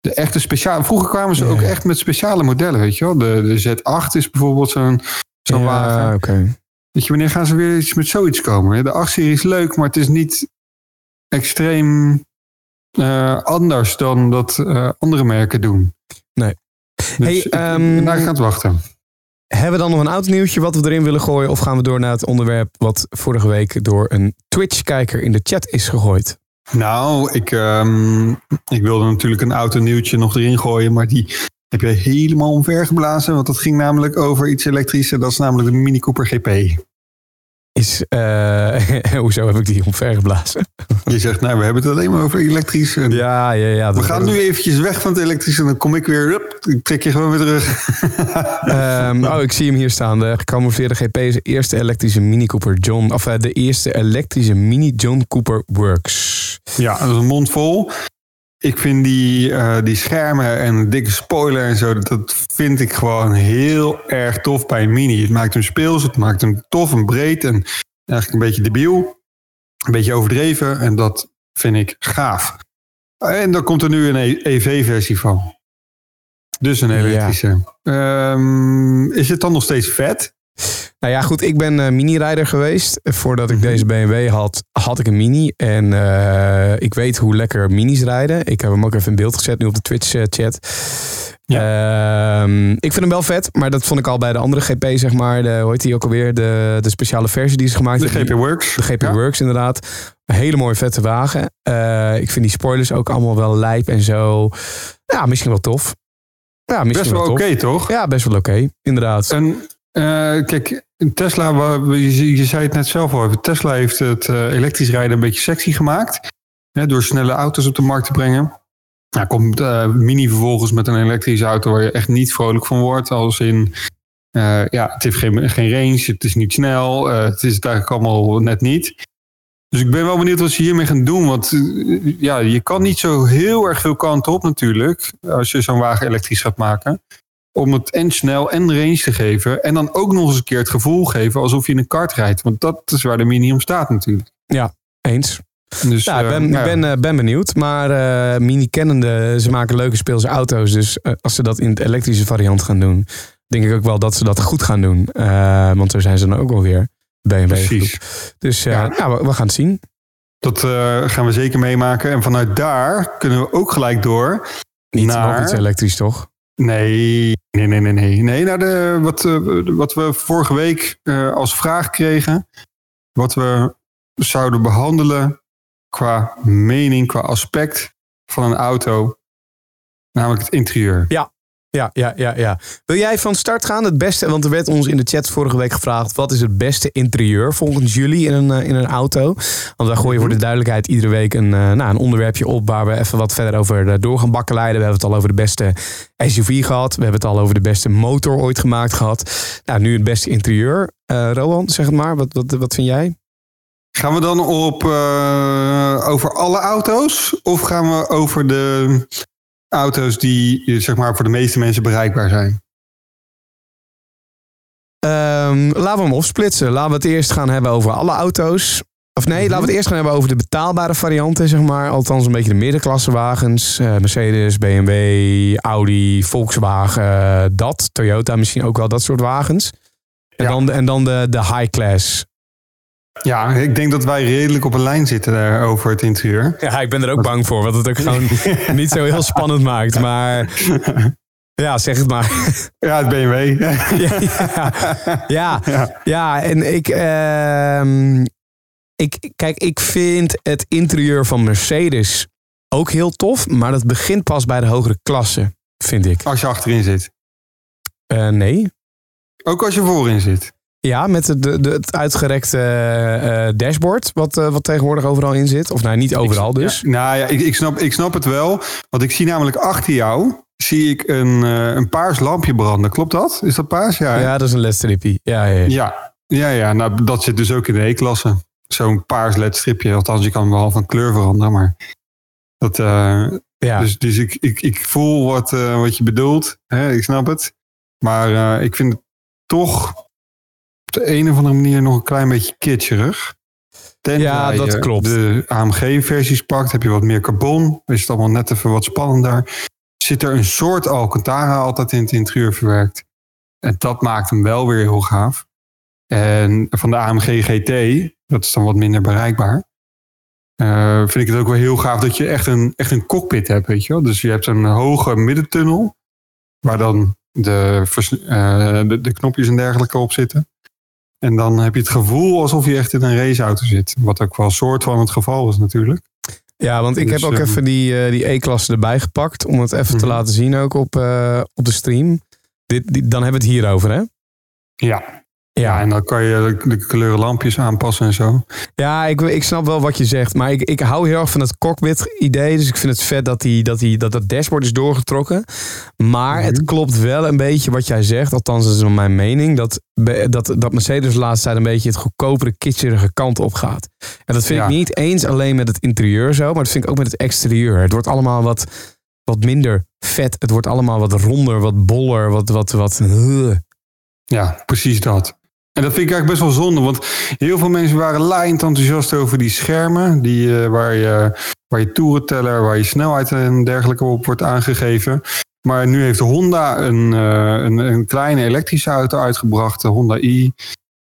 De echte speciale. Vroeger kwamen ze Ja. ook echt met speciale modellen, weet je wel. De, de Z8 is bijvoorbeeld zo'n zo'n ja, wagen. Weet je, wanneer gaan ze weer iets met zoiets komen? De 8-serie is leuk, maar het is niet extreem eh, anders dan dat eh, andere merken doen. Nee. Dus Hey, het wachten. Hebben we dan nog een oud nieuwtje wat we erin willen gooien? Of gaan we door naar het onderwerp wat vorige week door een Twitch-kijker in de chat is gegooid? Nou, ik, ehm, ik wilde natuurlijk een autonieuwtje nog erin gooien, maar die heb je helemaal omvergeblazen. Want dat ging namelijk over iets elektrisch en dat is namelijk de Mini Cooper GP. Is, eh, hoezo heb ik die omvergeblazen? Je zegt, nou, we hebben het alleen maar over elektrisch. En Ja, ja, ja. we gaan nu eventjes weg van het elektrisch en dan kom ik weer, hup, ik trek je gewoon weer terug. Ehm, oh, ik zie hem hier staan. De gecamoufleerde GP is de eerste elektrische Mini Cooper John. Of eh, de eerste elektrische Mini John Cooper Works. Ja, dat is een mond vol. Ik vind die, eh, die schermen en dikke spoiler en zo, dat- vind ik gewoon heel erg tof bij een mini. Het maakt hem speels, het maakt hem tof en breed en eigenlijk een beetje debiel. Een beetje overdreven en dat vind ik gaaf. En dan komt er nu een EV-versie van. Dus een elektrische. Ehm, is het dan nog steeds vet? Nou ja, goed. Ik ben eh, mini-rijder geweest. Voordat ik Mhm. deze BMW had, had ik een mini. En eh, ik weet hoe lekker minis rijden. Ik heb hem ook even in beeld gezet nu op de Twitch-chat. ik vind hem wel vet, maar dat vond ik al bij de andere GP, zeg maar. De, hoe heet die ook alweer? De, de speciale versie die is gemaakt. De heeft. GP Works. De GP Ja. Works, inderdaad. Een hele mooie vette wagen. Eh, ik vind die spoilers ook allemaal wel lijp en zo. Ja, misschien wel tof. Ja, misschien Best wel wel oké, toch? Ja, best wel oké, inderdaad. En eh, kijk, Tesla, je, zei het net zelf al even. Tesla heeft het eh, elektrisch rijden een beetje sexy gemaakt. Hè, door snelle auto's op de markt te brengen. Nou, komt eh, Mini vervolgens met een elektrische auto waar je echt niet vrolijk van wordt. Als in, ja, het heeft geen, geen range, het is niet snel, het is eigenlijk allemaal net niet. Dus ik ben wel benieuwd wat ze hiermee gaan doen. Want ja, je kan niet zo heel erg veel kanten op natuurlijk. Als je zo'n wagen elektrisch gaat maken om het en snel en range te geven. En dan ook nog eens een keer het gevoel geven alsof je in een kart rijdt. Want dat is waar de Mini om staat natuurlijk. Eens. Dus, Ja, ik eh, ben, nou ik ja. ben, eh, ben benieuwd. Maar eh, Mini kennende, ze maken leuke speelse auto's. Dus eh, als ze dat in het elektrische variant gaan doen, denk ik ook wel dat ze dat goed gaan doen. Eh, want zo zijn ze dan ook wel weer. BMW Precies. groep. Dus eh, Ja. ja, we, we gaan het zien. Dat eh, gaan we zeker meemaken. En vanuit daar kunnen we ook gelijk door. Niet Naar- nog iets elektrisch, toch? Nee, nee, nee, nee. Nee, nee naar de, wat, eh, wat we vorige week eh, als vraag kregen. Wat we zouden behandelen qua mening, qua aspect van een auto. Namelijk het interieur. Ja, ja, ja, ja. Wil jij van start gaan? Het beste, want er werd ons in de chat vorige week gevraagd: wat is het beste interieur volgens jullie in een, eh, in een auto? Want wij gooien voor de duidelijkheid iedere week een, eh, nou, een onderwerpje op waar we even wat verder over eh, door gaan bakkeleiden. We hebben het al over de beste SUV gehad. We hebben het al over de beste motor ooit gemaakt gehad. Nou, nu het beste interieur. Rowan, zeg het maar. Wat, wat, wat vind jij? Gaan we dan op over alle auto's? Of gaan we over de auto's die eh, zeg maar, voor de meeste mensen bereikbaar zijn? Ehm, laten we hem opsplitsen. Laten we het eerst gaan hebben over alle auto's. Of nee, laten we het eerst gaan hebben over de betaalbare varianten, zeg maar. Althans, een beetje de middenklassewagens. Eh, Mercedes, BMW, Audi, Volkswagen, dat. Toyota misschien ook wel, dat soort wagens. En, Ja. dan, en dan de, de high class. Ja, ik denk dat wij redelijk op een lijn zitten daar over het interieur. Ja, ik ben er ook bang voor, wat het ook gewoon niet zo heel spannend maakt. Maar ja, zeg het maar. Ja, het BMW. ja, ja, ja, ja, en ik, ehm, ik, kijk, ik vind het interieur van Mercedes ook heel tof, maar dat begint pas bij de hogere klasse, vind ik. Als je achterin zit. Eh, nee. Ook als je voorin zit. Ja, met de, het uitgerekte eh, eh, dashboard, wat, eh, wat tegenwoordig overal in zit. Of nou, niet overal dus. Ja, nou ja, ik, ik, snap, ik snap het wel. Want ik zie namelijk achter jou zie ik een, een paars lampje branden. Klopt dat? Is dat paars? Ja. Ja, dat is een ledstrippie. Ja, ja, ja. Ja, ja, ja nou, dat zit dus ook in de E-klasse. Zo'n paars ledstripje. Althans, je kan wel van kleur veranderen. Maar dat, ja. Dus, dus ik, ik, ik voel wat, wat je bedoelt. Hè? Ik snap het. Maar ik vind het toch de een of andere manier nog een klein beetje kitscherig. Tenzij Ja, dat je klopt. de AMG-versies pakt, heb je wat meer carbon. Is het allemaal net even wat spannender. Zit er een soort Alcantara altijd in het interieur verwerkt. En dat maakt hem wel weer heel gaaf. En van de AMG GT, dat is dan wat minder bereikbaar. eh, vind ik het ook wel heel gaaf dat je echt een, echt een cockpit hebt, weet je wel. Dus je hebt een hoge middentunnel, waar dan de, eh, de, de knopjes en dergelijke op zitten. En dan heb je het gevoel alsof je echt in een raceauto zit. Wat ook wel een soort van het geval is natuurlijk. Ja, want ik Dus, heb ook ehm, even die, eh, die E-klasse erbij gepakt. Om het even te Mhm. laten zien ook op, eh, op de stream. Dit, die- dan hebben we het hierover, hè? Ja. Ja, en dan kan je de, kleuren lampjes aanpassen en zo. Ja, ik, ik snap wel wat je zegt. Maar ik, ik hou heel erg van het cockpit-idee. Dus ik vind het vet dat, die, dat, die, dat het dashboard is doorgetrokken. Maar Mhm. het klopt wel een beetje wat jij zegt. Althans, dat is mijn mening. Dat, dat, dat Mercedes de laatste tijd een beetje het goedkopere, kitscherige kant op gaat. En dat vind Ja. ik niet eens alleen met het interieur zo. Maar dat vind ik ook met het exterieur. Het wordt allemaal wat, wat minder vet. Het wordt allemaal wat ronder, wat boller, wat... wat, wat Ja, precies dat. En dat vind ik eigenlijk best wel zonde, want heel veel mensen waren laaiend enthousiast over die schermen, die, eh, waar, je, waar je toerenteller, waar je snelheid en dergelijke op wordt aangegeven. Maar nu heeft Honda een, eh, een, een kleine elektrische auto uitgebracht, de Honda i.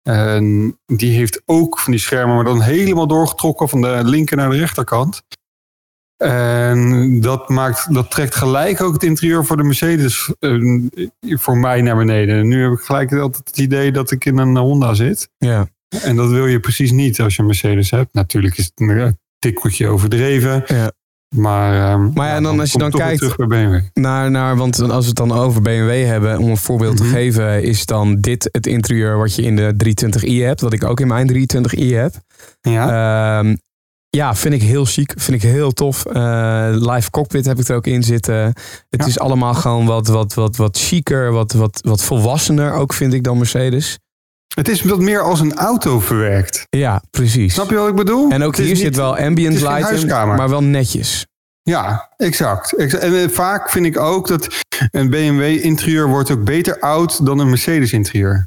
En die heeft ook van die schermen, maar dan helemaal doorgetrokken van de linker naar de rechterkant. En dat, maakt, dat trekt gelijk ook het interieur voor de Mercedes eh, voor mij naar beneden. En nu heb ik gelijk altijd het idee dat ik in een Honda zit. ja. En dat wil je precies niet als je een Mercedes hebt. Natuurlijk is het een tikkeltje overdreven. Ja. Maar, ehm, Maar ja, en dan als je dan kijkt-. Naar, naar, want als we het dan over BMW hebben, om een voorbeeld Mhm. te geven, is dan dit het interieur wat je in de 320i hebt, wat ik ook in mijn 320i heb. Ja, Ehm, ja, vind ik heel chic, vind ik heel tof. Eh, live cockpit heb ik er ook in zitten. Het Ja. is allemaal gewoon wat, wat, wat, wat chiquer, wat, wat, wat volwassener ook, vind ik dan Mercedes. het is wat meer als een auto verwerkt. Ja, precies. Snap je wat ik bedoel? En ook hier niet- zit wel ambient lighting, maar wel netjes. Ja, exact. Exa- En eh, vaak vind ik ook dat een BMW-interieur wordt ook beter oud dan een Mercedes-interieur.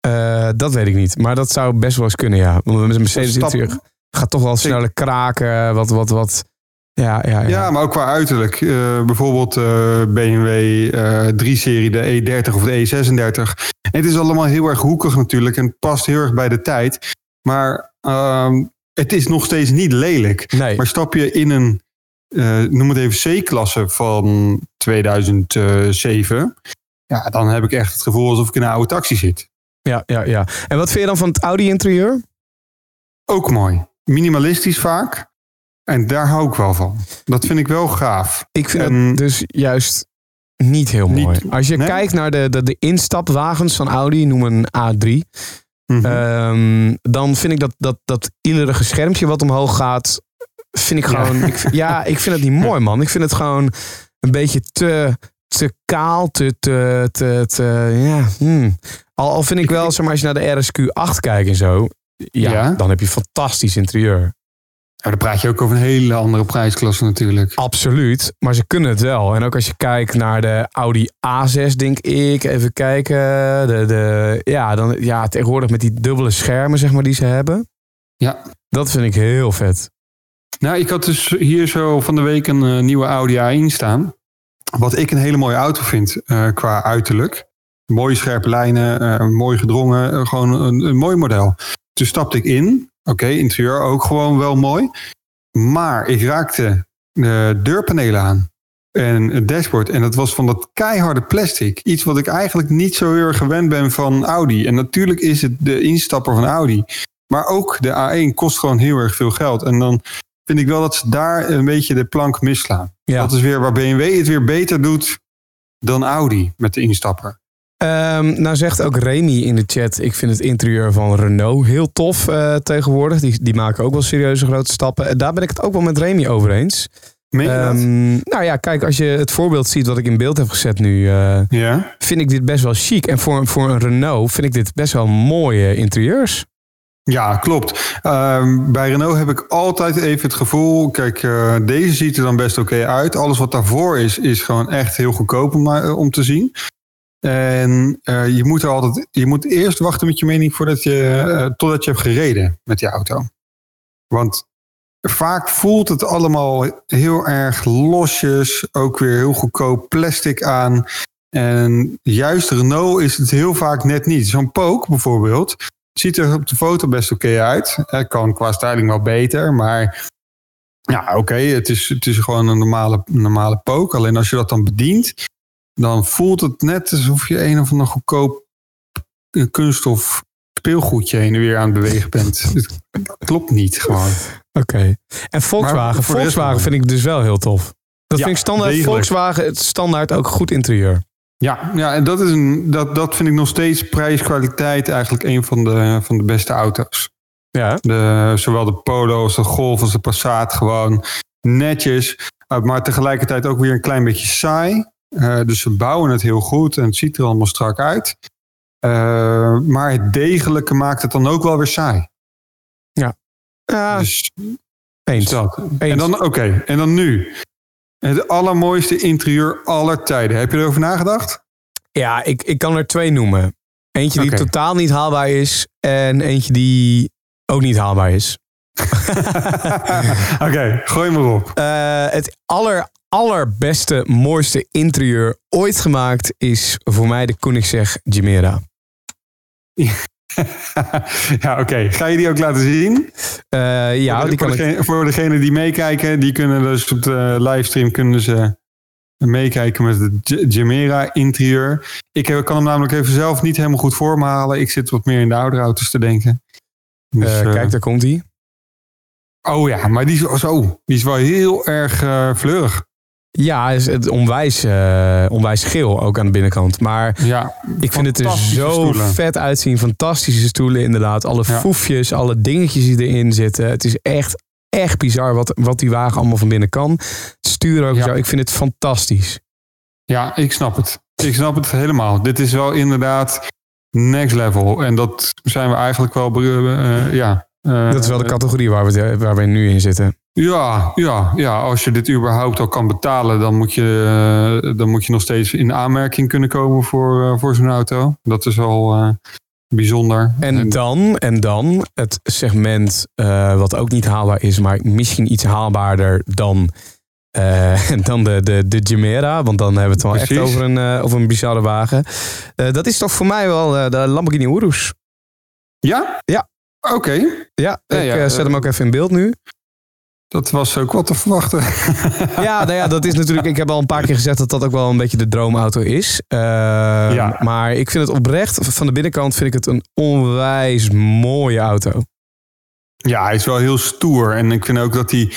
Eh, dat weet ik niet, maar dat zou best wel eens kunnen, ja. Want een Mercedes interieur gaat toch wel sneller kraken, wat, wat, wat. Ja, ja, ja. Ja, maar ook qua uiterlijk. Eh, bijvoorbeeld eh, BMW eh 3-serie, de E30 of de E36. En het is allemaal heel erg hoekig natuurlijk en past heel erg bij de tijd. Maar ehm, het is nog steeds niet lelijk. Nee. Maar stap je in een, noem het even C-klasse van 2007... Ja, dan heb ik echt het gevoel alsof ik in een oude taxi zit. Ja, ja, ja. En wat vind je dan van het Audi-interieur? Ook mooi. Minimalistisch vaak. En daar hou ik wel van. Dat vind ik wel gaaf. Ik vind En- het dus juist niet heel Niet- mooi. Als je nee? kijkt naar de, de, de instapwagens van Audi, noem een A3. Mhm. ehm, dan vind ik dat, dat, dat iedere schermpje wat omhoog gaat, vind ik Ja. gewoon... Ik, vind- ja, ik vind het niet mooi, man. Ik vind het gewoon een beetje te, te kaal, te... te, te, te ja, hmm. al, al vind ik wel, zeg maar, als je naar de RSQ8 kijkt en zo... Ja, Ja. dan heb je fantastisch interieur. Ja, dan praat je ook over een hele andere prijsklasse natuurlijk. Absoluut, maar ze kunnen het wel. En ook als je kijkt naar de Audi A6, denk ik. Even kijken. De, de, ja, dan, ja, tegenwoordig met die dubbele schermen zeg maar, die ze hebben. Ja. Dat vind ik heel vet. Nou, ik had dus hier zo van de week een eh, nieuwe Audi A1 staan. Wat ik een hele mooie auto vind eh, qua uiterlijk. Mooie scherpe lijnen, eh, mooi gedrongen. eh, gewoon een, een mooi model. Toen stapte ik in. Oké, interieur ook gewoon wel mooi. Maar ik raakte de deurpanelen aan. En het dashboard. En dat was van dat keiharde plastic. Iets wat ik eigenlijk niet zo heel erg gewend ben van Audi. En natuurlijk is het de instapper van Audi. Maar ook de A1 kost gewoon heel erg veel geld. En dan vind ik wel dat ze daar een beetje de plank misslaan. Ja. Dat is weer waar BMW het weer beter doet dan Audi met de instapper. Ehm, nou zegt ook Remy in de chat, ik vind het interieur van Renault heel tof eh, tegenwoordig. Die, die maken ook wel serieuze grote stappen. En daar ben ik het ook wel met Remy over eens. Ehm, nou ja, kijk, als je het voorbeeld ziet wat ik in beeld heb gezet nu, eh, Ja? vind ik dit best wel chic. En voor, voor een Renault vind ik dit best wel mooie interieurs. Ja, klopt. Ehm, bij Renault heb ik altijd even het gevoel... Kijk, eh, deze ziet er dan best oké uit. Alles wat daarvoor is, is gewoon echt heel goedkoop om, eh, om te zien. En eh, je moet er altijd... Je moet eerst wachten met je mening voordat je, eh, totdat je hebt gereden met die auto. Want vaak voelt het allemaal heel erg losjes. Ook weer heel goedkoop plastic aan. En juist Renault is het heel vaak net niet. Zo'n Pook bijvoorbeeld ziet er op de foto best oké uit. Het kan qua styling wel beter, maar ja, oké, het, is, het is gewoon een normale, normale pook. Alleen als je dat dan bedient, dan voelt het net alsof je een of ander goedkoop eh, kunststof speelgoedje heen en weer aan het bewegen bent. Het klopt niet gewoon. Oké. En Volkswagen, Volkswagen vind ik dus wel heel tof. Dat Ja, vind ik standaard degelijk. Volkswagen, het standaard ook goed interieur. Ja, ja en dat, is een, dat, dat vind ik nog steeds prijs-kwaliteit eigenlijk een van de, van de beste auto's. Ja. De, zowel de Polo als de Golf als de Passat gewoon netjes. uh, maar tegelijkertijd ook weer een klein beetje saai. Uh, dus ze bouwen het heel goed en het ziet er allemaal strak uit. Uh, maar het degelijke maakt het dan ook wel weer saai. Ja, Dus eens. dat. Eens. En dan, oké, en dan nu. Het allermooiste interieur aller tijden. Heb je erover nagedacht? Ja, ik, ik kan er twee noemen. Eentje die totaal niet haalbaar is en eentje die ook niet haalbaar is. Oké, gooi maar op. Eh, het aller, allerbeste, mooiste interieur ooit gemaakt is voor mij de Koenigsegg Chimera. ja, oké. Ga je die ook laten zien? Eh, ja, voor, die kan ik... degene, voor degenen die meekijken, die kunnen dus op de livestream kunnen ze meekijken met het Gemera interieur. Ik heb- kan hem namelijk even zelf niet helemaal goed voor me halen. Ik zit wat meer in de oudere auto's te denken. Dus, Eh, eh, kijk, daar komt hij. Oh ja, maar die is, zo, die is wel heel erg eh fleurig. Ja, is het onwijs, eh, onwijs geel ook aan de binnenkant. Maar Ja, ik vind het er zo stoelen. vet uitzien. Fantastische stoelen inderdaad. Alle Ja. foefjes, alle dingetjes die erin zitten. Het is echt, echt bizar wat, wat die wagen allemaal van binnen kan. Het stuur ook Ja. zo. Ik vind het fantastisch. Ja, ik snap het. Ik snap het helemaal. Dit is wel inderdaad next level. En dat zijn we eigenlijk wel... eh, ja, Dat is wel de categorie waar we, waar we nu in zitten. Ja, ja, ja, als je dit überhaupt al kan betalen, dan moet je, eh, dan moet je nog steeds in aanmerking kunnen komen voor, eh, voor zo'n auto. Dat is al eh, bijzonder. En dan, en dan het segment eh, wat ook niet haalbaar is, maar misschien iets haalbaarder dan, eh, dan de, de, de Gemera. Want dan hebben we het wel echt over een, eh, over een bizarre wagen. Eh, dat is toch voor mij wel eh, de Lamborghini Urus. Ja? Ja. Oké, Ja, Ja, ik ja, eh, zet eh, hem ook even in beeld nu. dat was ook wat te verwachten. Ja, nou ja, dat is natuurlijk. Ik heb al een paar keer gezegd dat dat ook wel een beetje de droomauto is. Eh, Ja. Maar ik vind het oprecht, van de binnenkant vind ik het een onwijs mooie auto. Ja, hij is wel heel stoer. En ik vind ook dat hij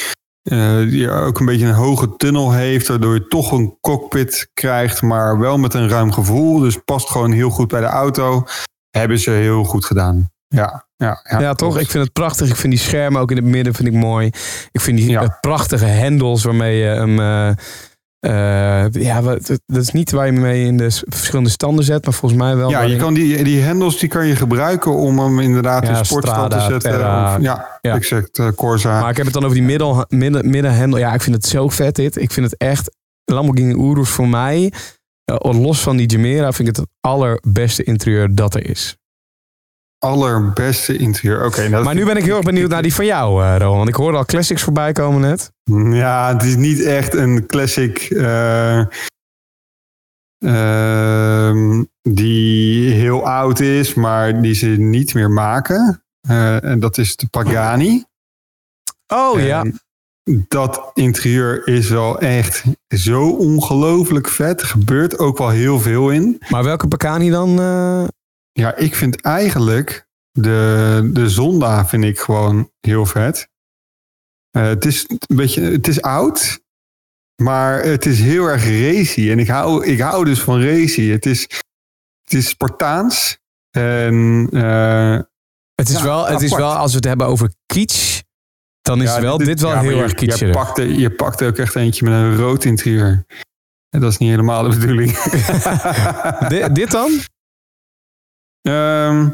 die ook een beetje een hoge tunnel heeft, waardoor je toch een cockpit krijgt, maar wel met een ruim gevoel. Dus past gewoon heel goed bij de auto. Hebben ze heel goed gedaan. Ja, ja, ja, Ja, toch? Ik vind het prachtig. Ik vind die schermen ook in het midden vind ik mooi. Ik vind die Ja. eh, prachtige hendels waarmee je hem... eh, eh, ja, wat- dat is niet waar je mee in de verschillende standen zet, maar volgens mij wel. Ja, je kan die, die hendels die kan je gebruiken om hem inderdaad Ja, in sportstand te zetten. Terra. Of, ja, Ja. exact. eh, Corsa. Maar ik heb het dan over die middel, midden, middenhendel. Ja, ik vind het zo vet dit. Ik vind het echt... Lamborghini Urus voor mij, los van die Gemera, vind ik het het allerbeste interieur dat er is. Allerbeste interieur. Oké, nou, Maar nu ben ik heel erg benieuwd naar die van jou, Rowan. Want ik hoorde al classics voorbij komen net. Ja, het is niet echt een classic. eh, ehm, die oud is, maar die ze niet meer maken. Eh, en dat is de Pagani. Oh ja. Dat interieur is wel echt zo ongelooflijk vet. Er gebeurt ook wel heel veel in. Maar welke Pagani dan? Ja, ik vind eigenlijk de, de Zonda vind ik gewoon heel vet. Eh, het, is een beetje, het is oud, maar het is heel erg racy. En ik hou, ik hou dus van racy. Het is, het is Spartaans. En eh, het is, Ja, wel, het is wel, als we het hebben over kitsch, dan is ja, wel dit, wel ja, heel je- erg Je kitscherig. pakte, je pakte ook echt eentje met een rood interieur. En dat is niet helemaal de bedoeling. Di- dit dan? Ehm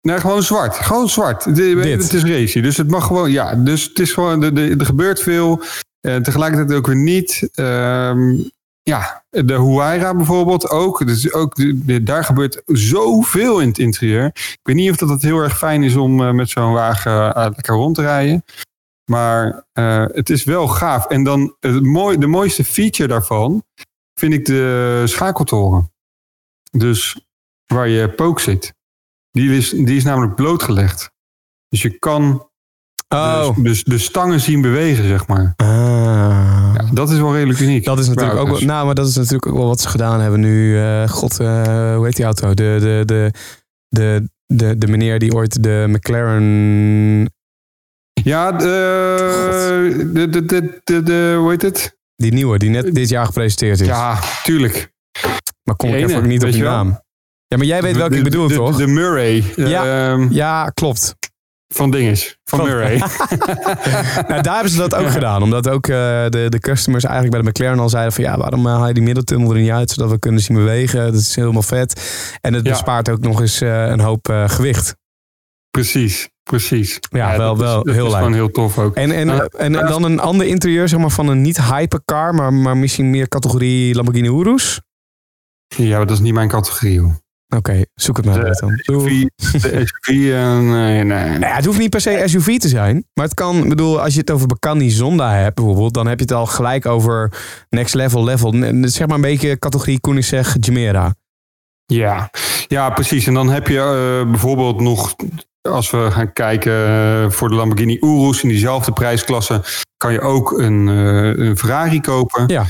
nee, gewoon zwart. Gewoon zwart. Het, Dit. het is racy. Dus het mag gewoon, ja. Dus het is gewoon, de, de, er gebeurt veel. Eh, tegelijkertijd ook weer niet. Ehm, ja, de Huayra bijvoorbeeld ook. Dus ook de- de- daar gebeurt zoveel in het interieur. Ik weet niet of dat het heel erg fijn is om eh, met zo'n wagen eh, lekker rond te rijden. Maar het is wel gaaf. En dan het mooi, de mooiste feature daarvan vind ik de schakeltoren. Dus waar je pook zit. Die is, die is namelijk blootgelegd. Dus je kan Oh. dus, dus de stangen zien bewegen, zeg maar. Ah. Ja, dat is wel redelijk uniek. Dat is natuurlijk ook wel, Trouwens. nou, maar dat is natuurlijk ook wel wat ze gedaan hebben nu. eh, God, eh, hoe heet die auto? De, de, de, de, de, de meneer die ooit de McLaren, Ja, de, de, de, de, de, de- hoe heet het? die nieuwe, die net dit jaar gepresenteerd is. Ja, tuurlijk. maar kom ik even niet op je naam. Ja, maar jij weet welke ik bedoel, de, toch? De Murray. Ja. ehm, ja, klopt. van dinges. Van, Van- Murray. nou, daar hebben ze dat ook gedaan. Omdat ook eh, de, de customers eigenlijk bij de McLaren al zeiden van... ja, waarom eh, haal je die middeltunnel er niet uit... zodat we kunnen zien bewegen. Dat is helemaal vet. En het Ja. bespaart ook nog eens eh, een hoop gewicht. precies, precies. Ja, wel- is- wel heel is lijp. gewoon heel tof ook. En, en, Uh, en, en dan een ander interieur zeg maar, van een niet hypercar... Maar, maar misschien meer categorie Lamborghini Urus. Ja, maar dat is niet mijn categorie, joh. Oké, zoek het maar uit dan. SUV, de SUV, eh, nee, nee. Nou ja, het hoeft niet per se SUV te zijn. Maar het kan, ik bedoel, als je het over Bacani Zonda hebt bijvoorbeeld, dan heb je het al gelijk over next level level. Zeg maar een beetje categorie Koenigsegg Jumeirah. Ja. ja, precies. En dan heb je eh, bijvoorbeeld nog, als we gaan kijken eh, voor de Lamborghini Urus in diezelfde prijsklasse, kan je ook een, een Ferrari kopen. Ja.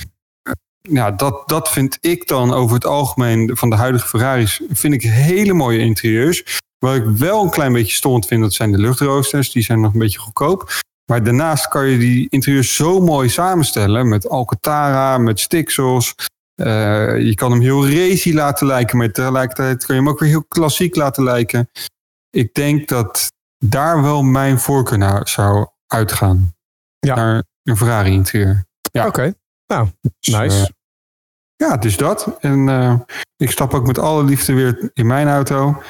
Ja, dat, dat vind ik dan over het algemeen van de huidige Ferraris, vind ik hele mooie interieurs. Waar ik wel een klein beetje storend vind, dat zijn de luchtroosters. Die zijn nog een beetje goedkoop. Maar daarnaast kan je die interieurs zo mooi samenstellen met Alcantara, met stiksels. Eh, je kan hem heel racy laten lijken, maar tegelijkertijd kan je hem ook weer heel klassiek laten lijken. Ik denk dat daar wel mijn voorkeur naar zou uitgaan. Ja. Naar een Ferrari interieur. Ja. Oké, nou, Dus, nice. eh, ja, dus dat. En eh, ik stap ook met alle liefde weer in mijn auto.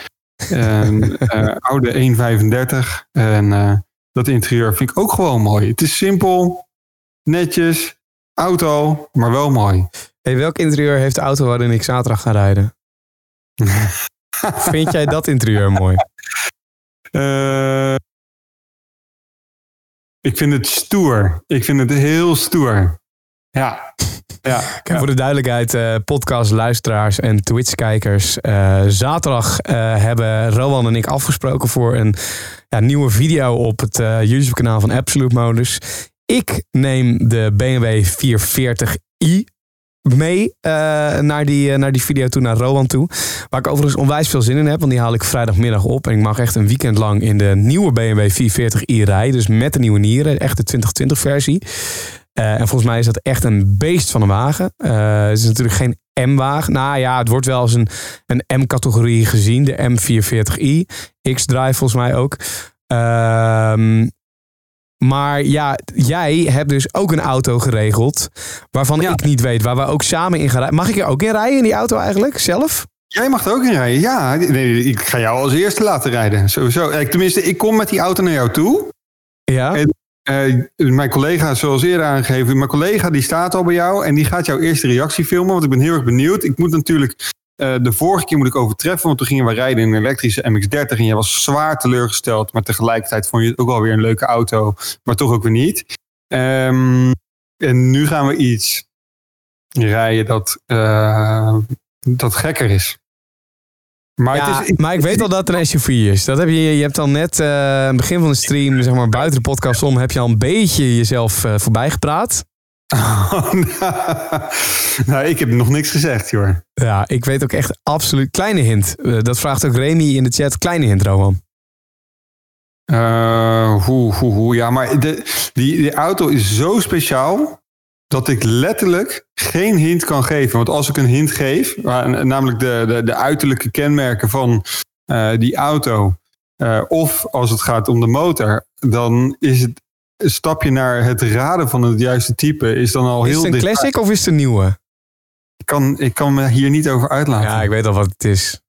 En eh, oude 135. En dat interieur vind ik ook gewoon mooi. Het is simpel, netjes, auto, maar wel mooi. hey, welk interieur heeft de auto waarin ik zaterdag ga rijden? Vind jij dat interieur mooi? Ik vind het stoer. Ik vind het heel stoer. Ja. Ja. Kijk, voor de duidelijkheid, eh podcastluisteraars en Twitch-kijkers. eh, zaterdag eh, hebben Rowan en ik afgesproken voor een ja, nieuwe video op het YouTube-kanaal van Absolute Modus. Ik neem de BMW 440i mee naar, die, naar die video toe, naar Rowan toe. Waar ik overigens onwijs veel zin in heb, want die haal ik vrijdagmiddag op. En ik mag echt een weekend lang in de nieuwe BMW 440i rijden. Dus met de nieuwe nieren, echt de 2020-versie. Eh, en volgens mij is dat echt een beest van een wagen. Eh, het is natuurlijk geen M-wagen. Nou ja, het wordt wel als een, een M-categorie gezien. De M440i. X-Drive volgens mij ook. Ehm, maar ja, jij hebt dus ook een auto geregeld. Waarvan Ja. ik niet weet. Waar we ook samen in gaan rijden. Mag ik er ook in rijden in die auto eigenlijk? Zelf? Jij mag er ook in rijden. Ja, nee, ik ga jou als eerste laten rijden. Sowieso. Tenminste, ik kom met die auto naar jou toe. Ja. En- Eh, mijn collega, zoals eerder aangegeven, mijn collega die staat al bij jou en die gaat jouw eerste reactie filmen, want ik ben heel erg benieuwd. Ik moet natuurlijk, eh, de vorige keer moet ik overtreffen, want toen gingen we rijden in een elektrische MX-30 en jij was zwaar teleurgesteld, maar tegelijkertijd vond je het ook wel weer een leuke auto, maar toch ook weer niet. Ehm, en nu gaan we iets rijden dat, eh, dat gekker is. Maar Ja, het is, maar ik weet al dat het een SUV is. Dat heb je, je hebt al net aan het begin van de stream, zeg maar buiten de podcast om, heb je al een beetje jezelf eh, voorbij gepraat. nou, ik heb nog niks gezegd, joh. Ja, ik weet ook echt absoluut. Kleine hint. Eh, dat vraagt ook Remy in de chat. Kleine hint, Roman. Hoe, hoe, hoe. Ja, maar de, die, die auto is zo speciaal dat ik letterlijk geen hint kan geven. Want als ik een hint geef, namelijk de, de, de uiterlijke kenmerken van eh, die auto, eh, of als het gaat om de motor, dan is het een stapje naar het raden van het juiste type is dan al Is heel het een classic of is het een nieuwe? Ik kan, ik kan me hier niet over uitlaten. Ja, ik weet al wat het is.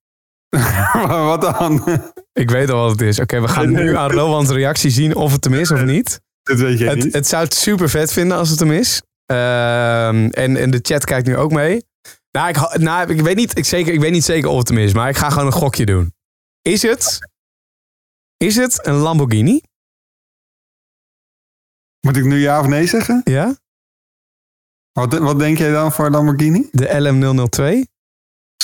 Wat dan? Ik weet al wat het is. Oké, we gaan nu aan Rowan's reactie zien of het hem is of niet. Dat weet Het, niet. het zou het super vet vinden als het hem is. Ehm, en, en de chat kijkt nu ook mee. Nou, ik, nou, ik, weet niet, ik, zeker, ik weet niet zeker of het hem is, maar ik ga gewoon een gokje doen. Is het, is het een Lamborghini? Moet ik nu ja of nee zeggen? Ja? Wat, wat denk jij dan voor Lamborghini? De LM002?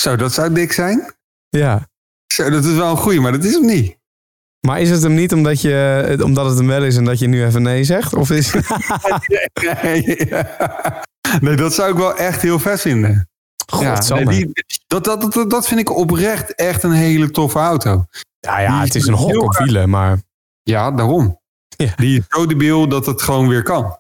Zo, dat zou dik zijn. Ja. Zo, dat is wel een goeie, maar dat is hem niet. Maar is het hem niet omdat, je, omdat het hem wel is en dat je nu even nee zegt? Of is nee, nee, dat zou ik wel echt heel vet vinden. Ja, Godsamme. nee, die, dat, dat, dat, dat vind ik oprecht echt een hele toffe auto. ja, ja, het is een hok op wielen, maar... Ja, daarom. Ja. Die is zo debiel dat het gewoon weer kan.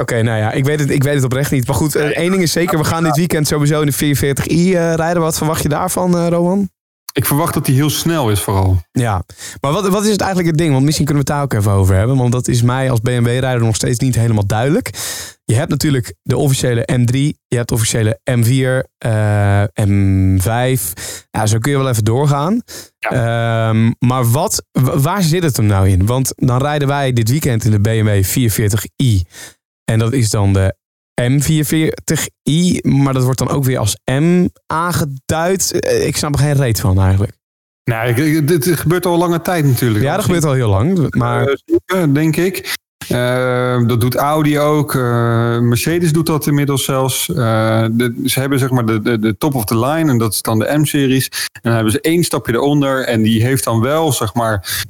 Oké, nou ja, ik weet, het, ik weet het oprecht niet. Maar goed, eh, één ding is zeker, we gaan dit weekend sowieso in de 440i eh, rijden. Wat verwacht je daarvan, eh Roman? Ik verwacht dat hij heel snel is vooral. Ja, maar wat, wat is het eigenlijk het ding? Want misschien kunnen we het daar ook even over hebben. Want dat is mij als BMW-rijder nog steeds niet helemaal duidelijk. Je hebt natuurlijk de officiële M3, je hebt de officiële M4, eh, M5. Ja, zo kun je wel even doorgaan. Ehm, maar wat, wa- waar zit het hem nou in? Want dan rijden wij dit weekend in de BMW 440i. En dat is dan de M440i, maar dat wordt dan ook weer als M aangeduid. Eh, Ik snap er geen reet van eigenlijk. Nou, dit gebeurt al lange tijd natuurlijk. Ja, dat gebeurt al heel lang. Maar Eh, denk ik. Eh, dat doet Audi ook. Mercedes doet dat inmiddels zelfs. De, ze hebben zeg maar de, de, de top of the line en dat is dan de M-series. En dan hebben ze één stapje eronder en die heeft dan wel zeg maar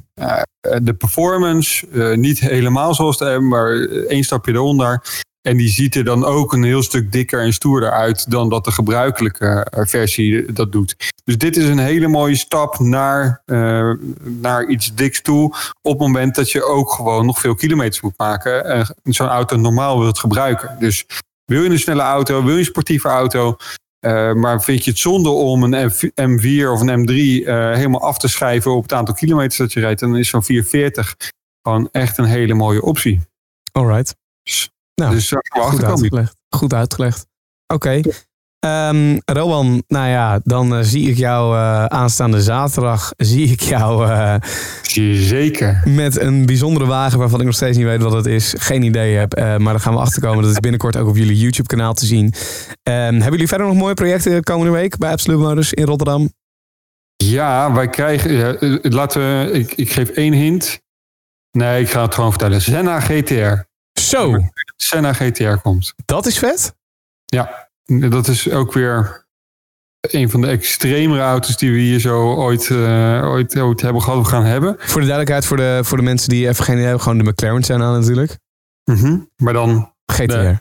de performance. niet helemaal zoals de M, maar één stapje eronder. En die ziet er dan ook een heel stuk dikker en stoerder uit dan dat de gebruikelijke eh, versie dat doet. Dus dit is een hele mooie stap naar, eh, naar iets diks toe. Op het moment dat je ook gewoon nog veel kilometers moet maken. En zo'n auto normaal wilt gebruiken. Dus wil je een snelle auto, wil je een sportieve auto. eh, maar vind je het zonde om een M- M4 of een M3 eh, helemaal af te schrijven op het aantal kilometers dat je rijdt. Dan is zo'n 440 gewoon echt een hele mooie optie. alright. Nou, dus we goed uitgelegd. Goed uitgelegd. Oké. Ehm, Rowan, nou ja, dan eh, zie ik jou eh, aanstaande zaterdag zie ik jou eh, Zeker. met een bijzondere wagen waarvan ik nog steeds niet weet wat het is. Geen idee heb, eh, maar daar gaan we achterkomen. Dat is binnenkort ook op jullie YouTube kanaal te zien. Ehm, hebben jullie verder nog mooie projecten komende week bij Absolute Motors in Rotterdam? Ja, wij krijgen. Eh, laten we. Ik, ik geef één hint. Nee, ik ga het gewoon vertellen. Senna GTR. Zo, Senna GTR komt. dat is vet. Ja, dat is ook weer een van de extremere auto's die we hier zo ooit, eh, ooit, ooit hebben gehad of gaan hebben. Voor de duidelijkheid, voor de, voor de mensen die even geen idee hebben, gewoon de McLaren zijn aan natuurlijk. Mhm. Maar dan GTR.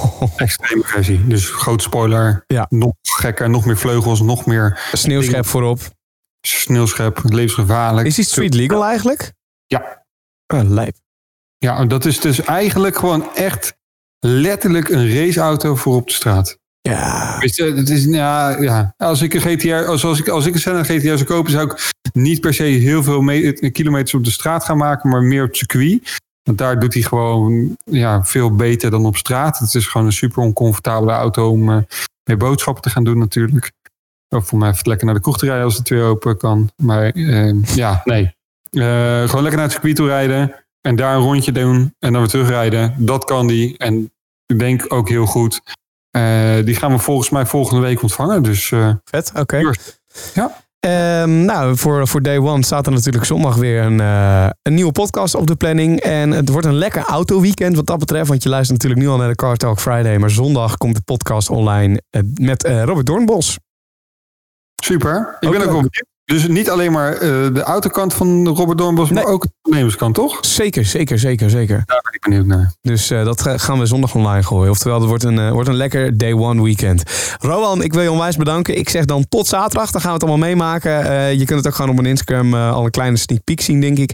Extreme versie. Dus groot spoiler. Ja. Nog gekker, nog meer vleugels, nog meer Sneeuwschep voorop. sneeuwschep, levensgevaarlijk. Is die street legal eigenlijk? Ja. Ah, lijp. Ja, dat is dus eigenlijk gewoon echt letterlijk een raceauto voor op de straat. Ja. Weet je, het is, ja, ja. Als ik een GTR, als, als ik, als ik een Senna GTR zou kopen, zou ik niet per se heel veel me- kilometers op de straat gaan maken, maar meer op het circuit. Want daar doet hij gewoon ja, veel beter dan op straat. Het is gewoon een super oncomfortabele auto om eh, mee boodschappen te gaan doen natuurlijk. Of voor mij even lekker naar de kroeg te rijden als het weer open kan. Maar eh, ja, nee. Eh, gewoon lekker naar het circuit toe rijden en daar een rondje doen en dan weer terugrijden. Dat kan die. En ik denk ook heel goed. Eh, die gaan we volgens mij volgende week ontvangen. Dus eh, Vet, oké. Ja. Ehm, nou, voor, voor day one staat er natuurlijk zondag weer een, eh, een nieuwe podcast op de planning. En het wordt een lekker autoweekend wat dat betreft. Want je luistert natuurlijk nu al naar de Car Talk Friday. Maar zondag komt de podcast online met Robert Doornbos. Super. Ik ben Ook ook wel benieuwd. Dus niet alleen maar de autokant van Robert Doornbos, maar ook de ondernemerskant, toch? Zeker, zeker, zeker, zeker. Daar ben ik benieuwd naar. Dus eh, dat ga- gaan we zondag online gooien. Oftewel, het wordt een, eh, wordt een lekker day one weekend. Rowan, ik wil je onwijs bedanken. Ik zeg dan tot zaterdag. Dan gaan we het allemaal meemaken. Eh, je kunt het ook gewoon op mijn Instagram eh, al een kleine sneak peek zien, denk ik.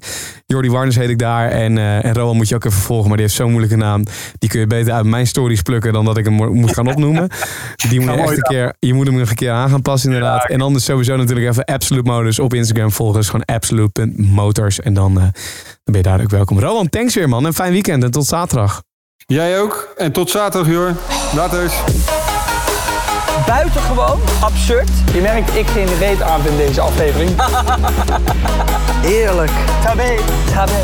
Jordi Warnes heet ik daar. En, eh, en Rowan moet je ook even volgen, maar die heeft zo'n moeilijke naam. Die kun je beter uit mijn stories plukken dan dat ik hem mo- moet gaan opnoemen. Die moet je echt een keer, je moet hem nog een keer aan gaan passen, inderdaad. En anders sowieso natuurlijk even Absolute Motors op Instagram volgen. Dus gewoon absolute.motors. En dan, eh, dan ben je duidelijk welkom. Roland, thanks weer man. Een fijn weekend en tot zaterdag. Jij ook. En tot zaterdag, joh. Later. Buitengewoon absurd. Je merkt, ik geen reet aan in deze aflevering. Eerlijk. Tabé. Tabé.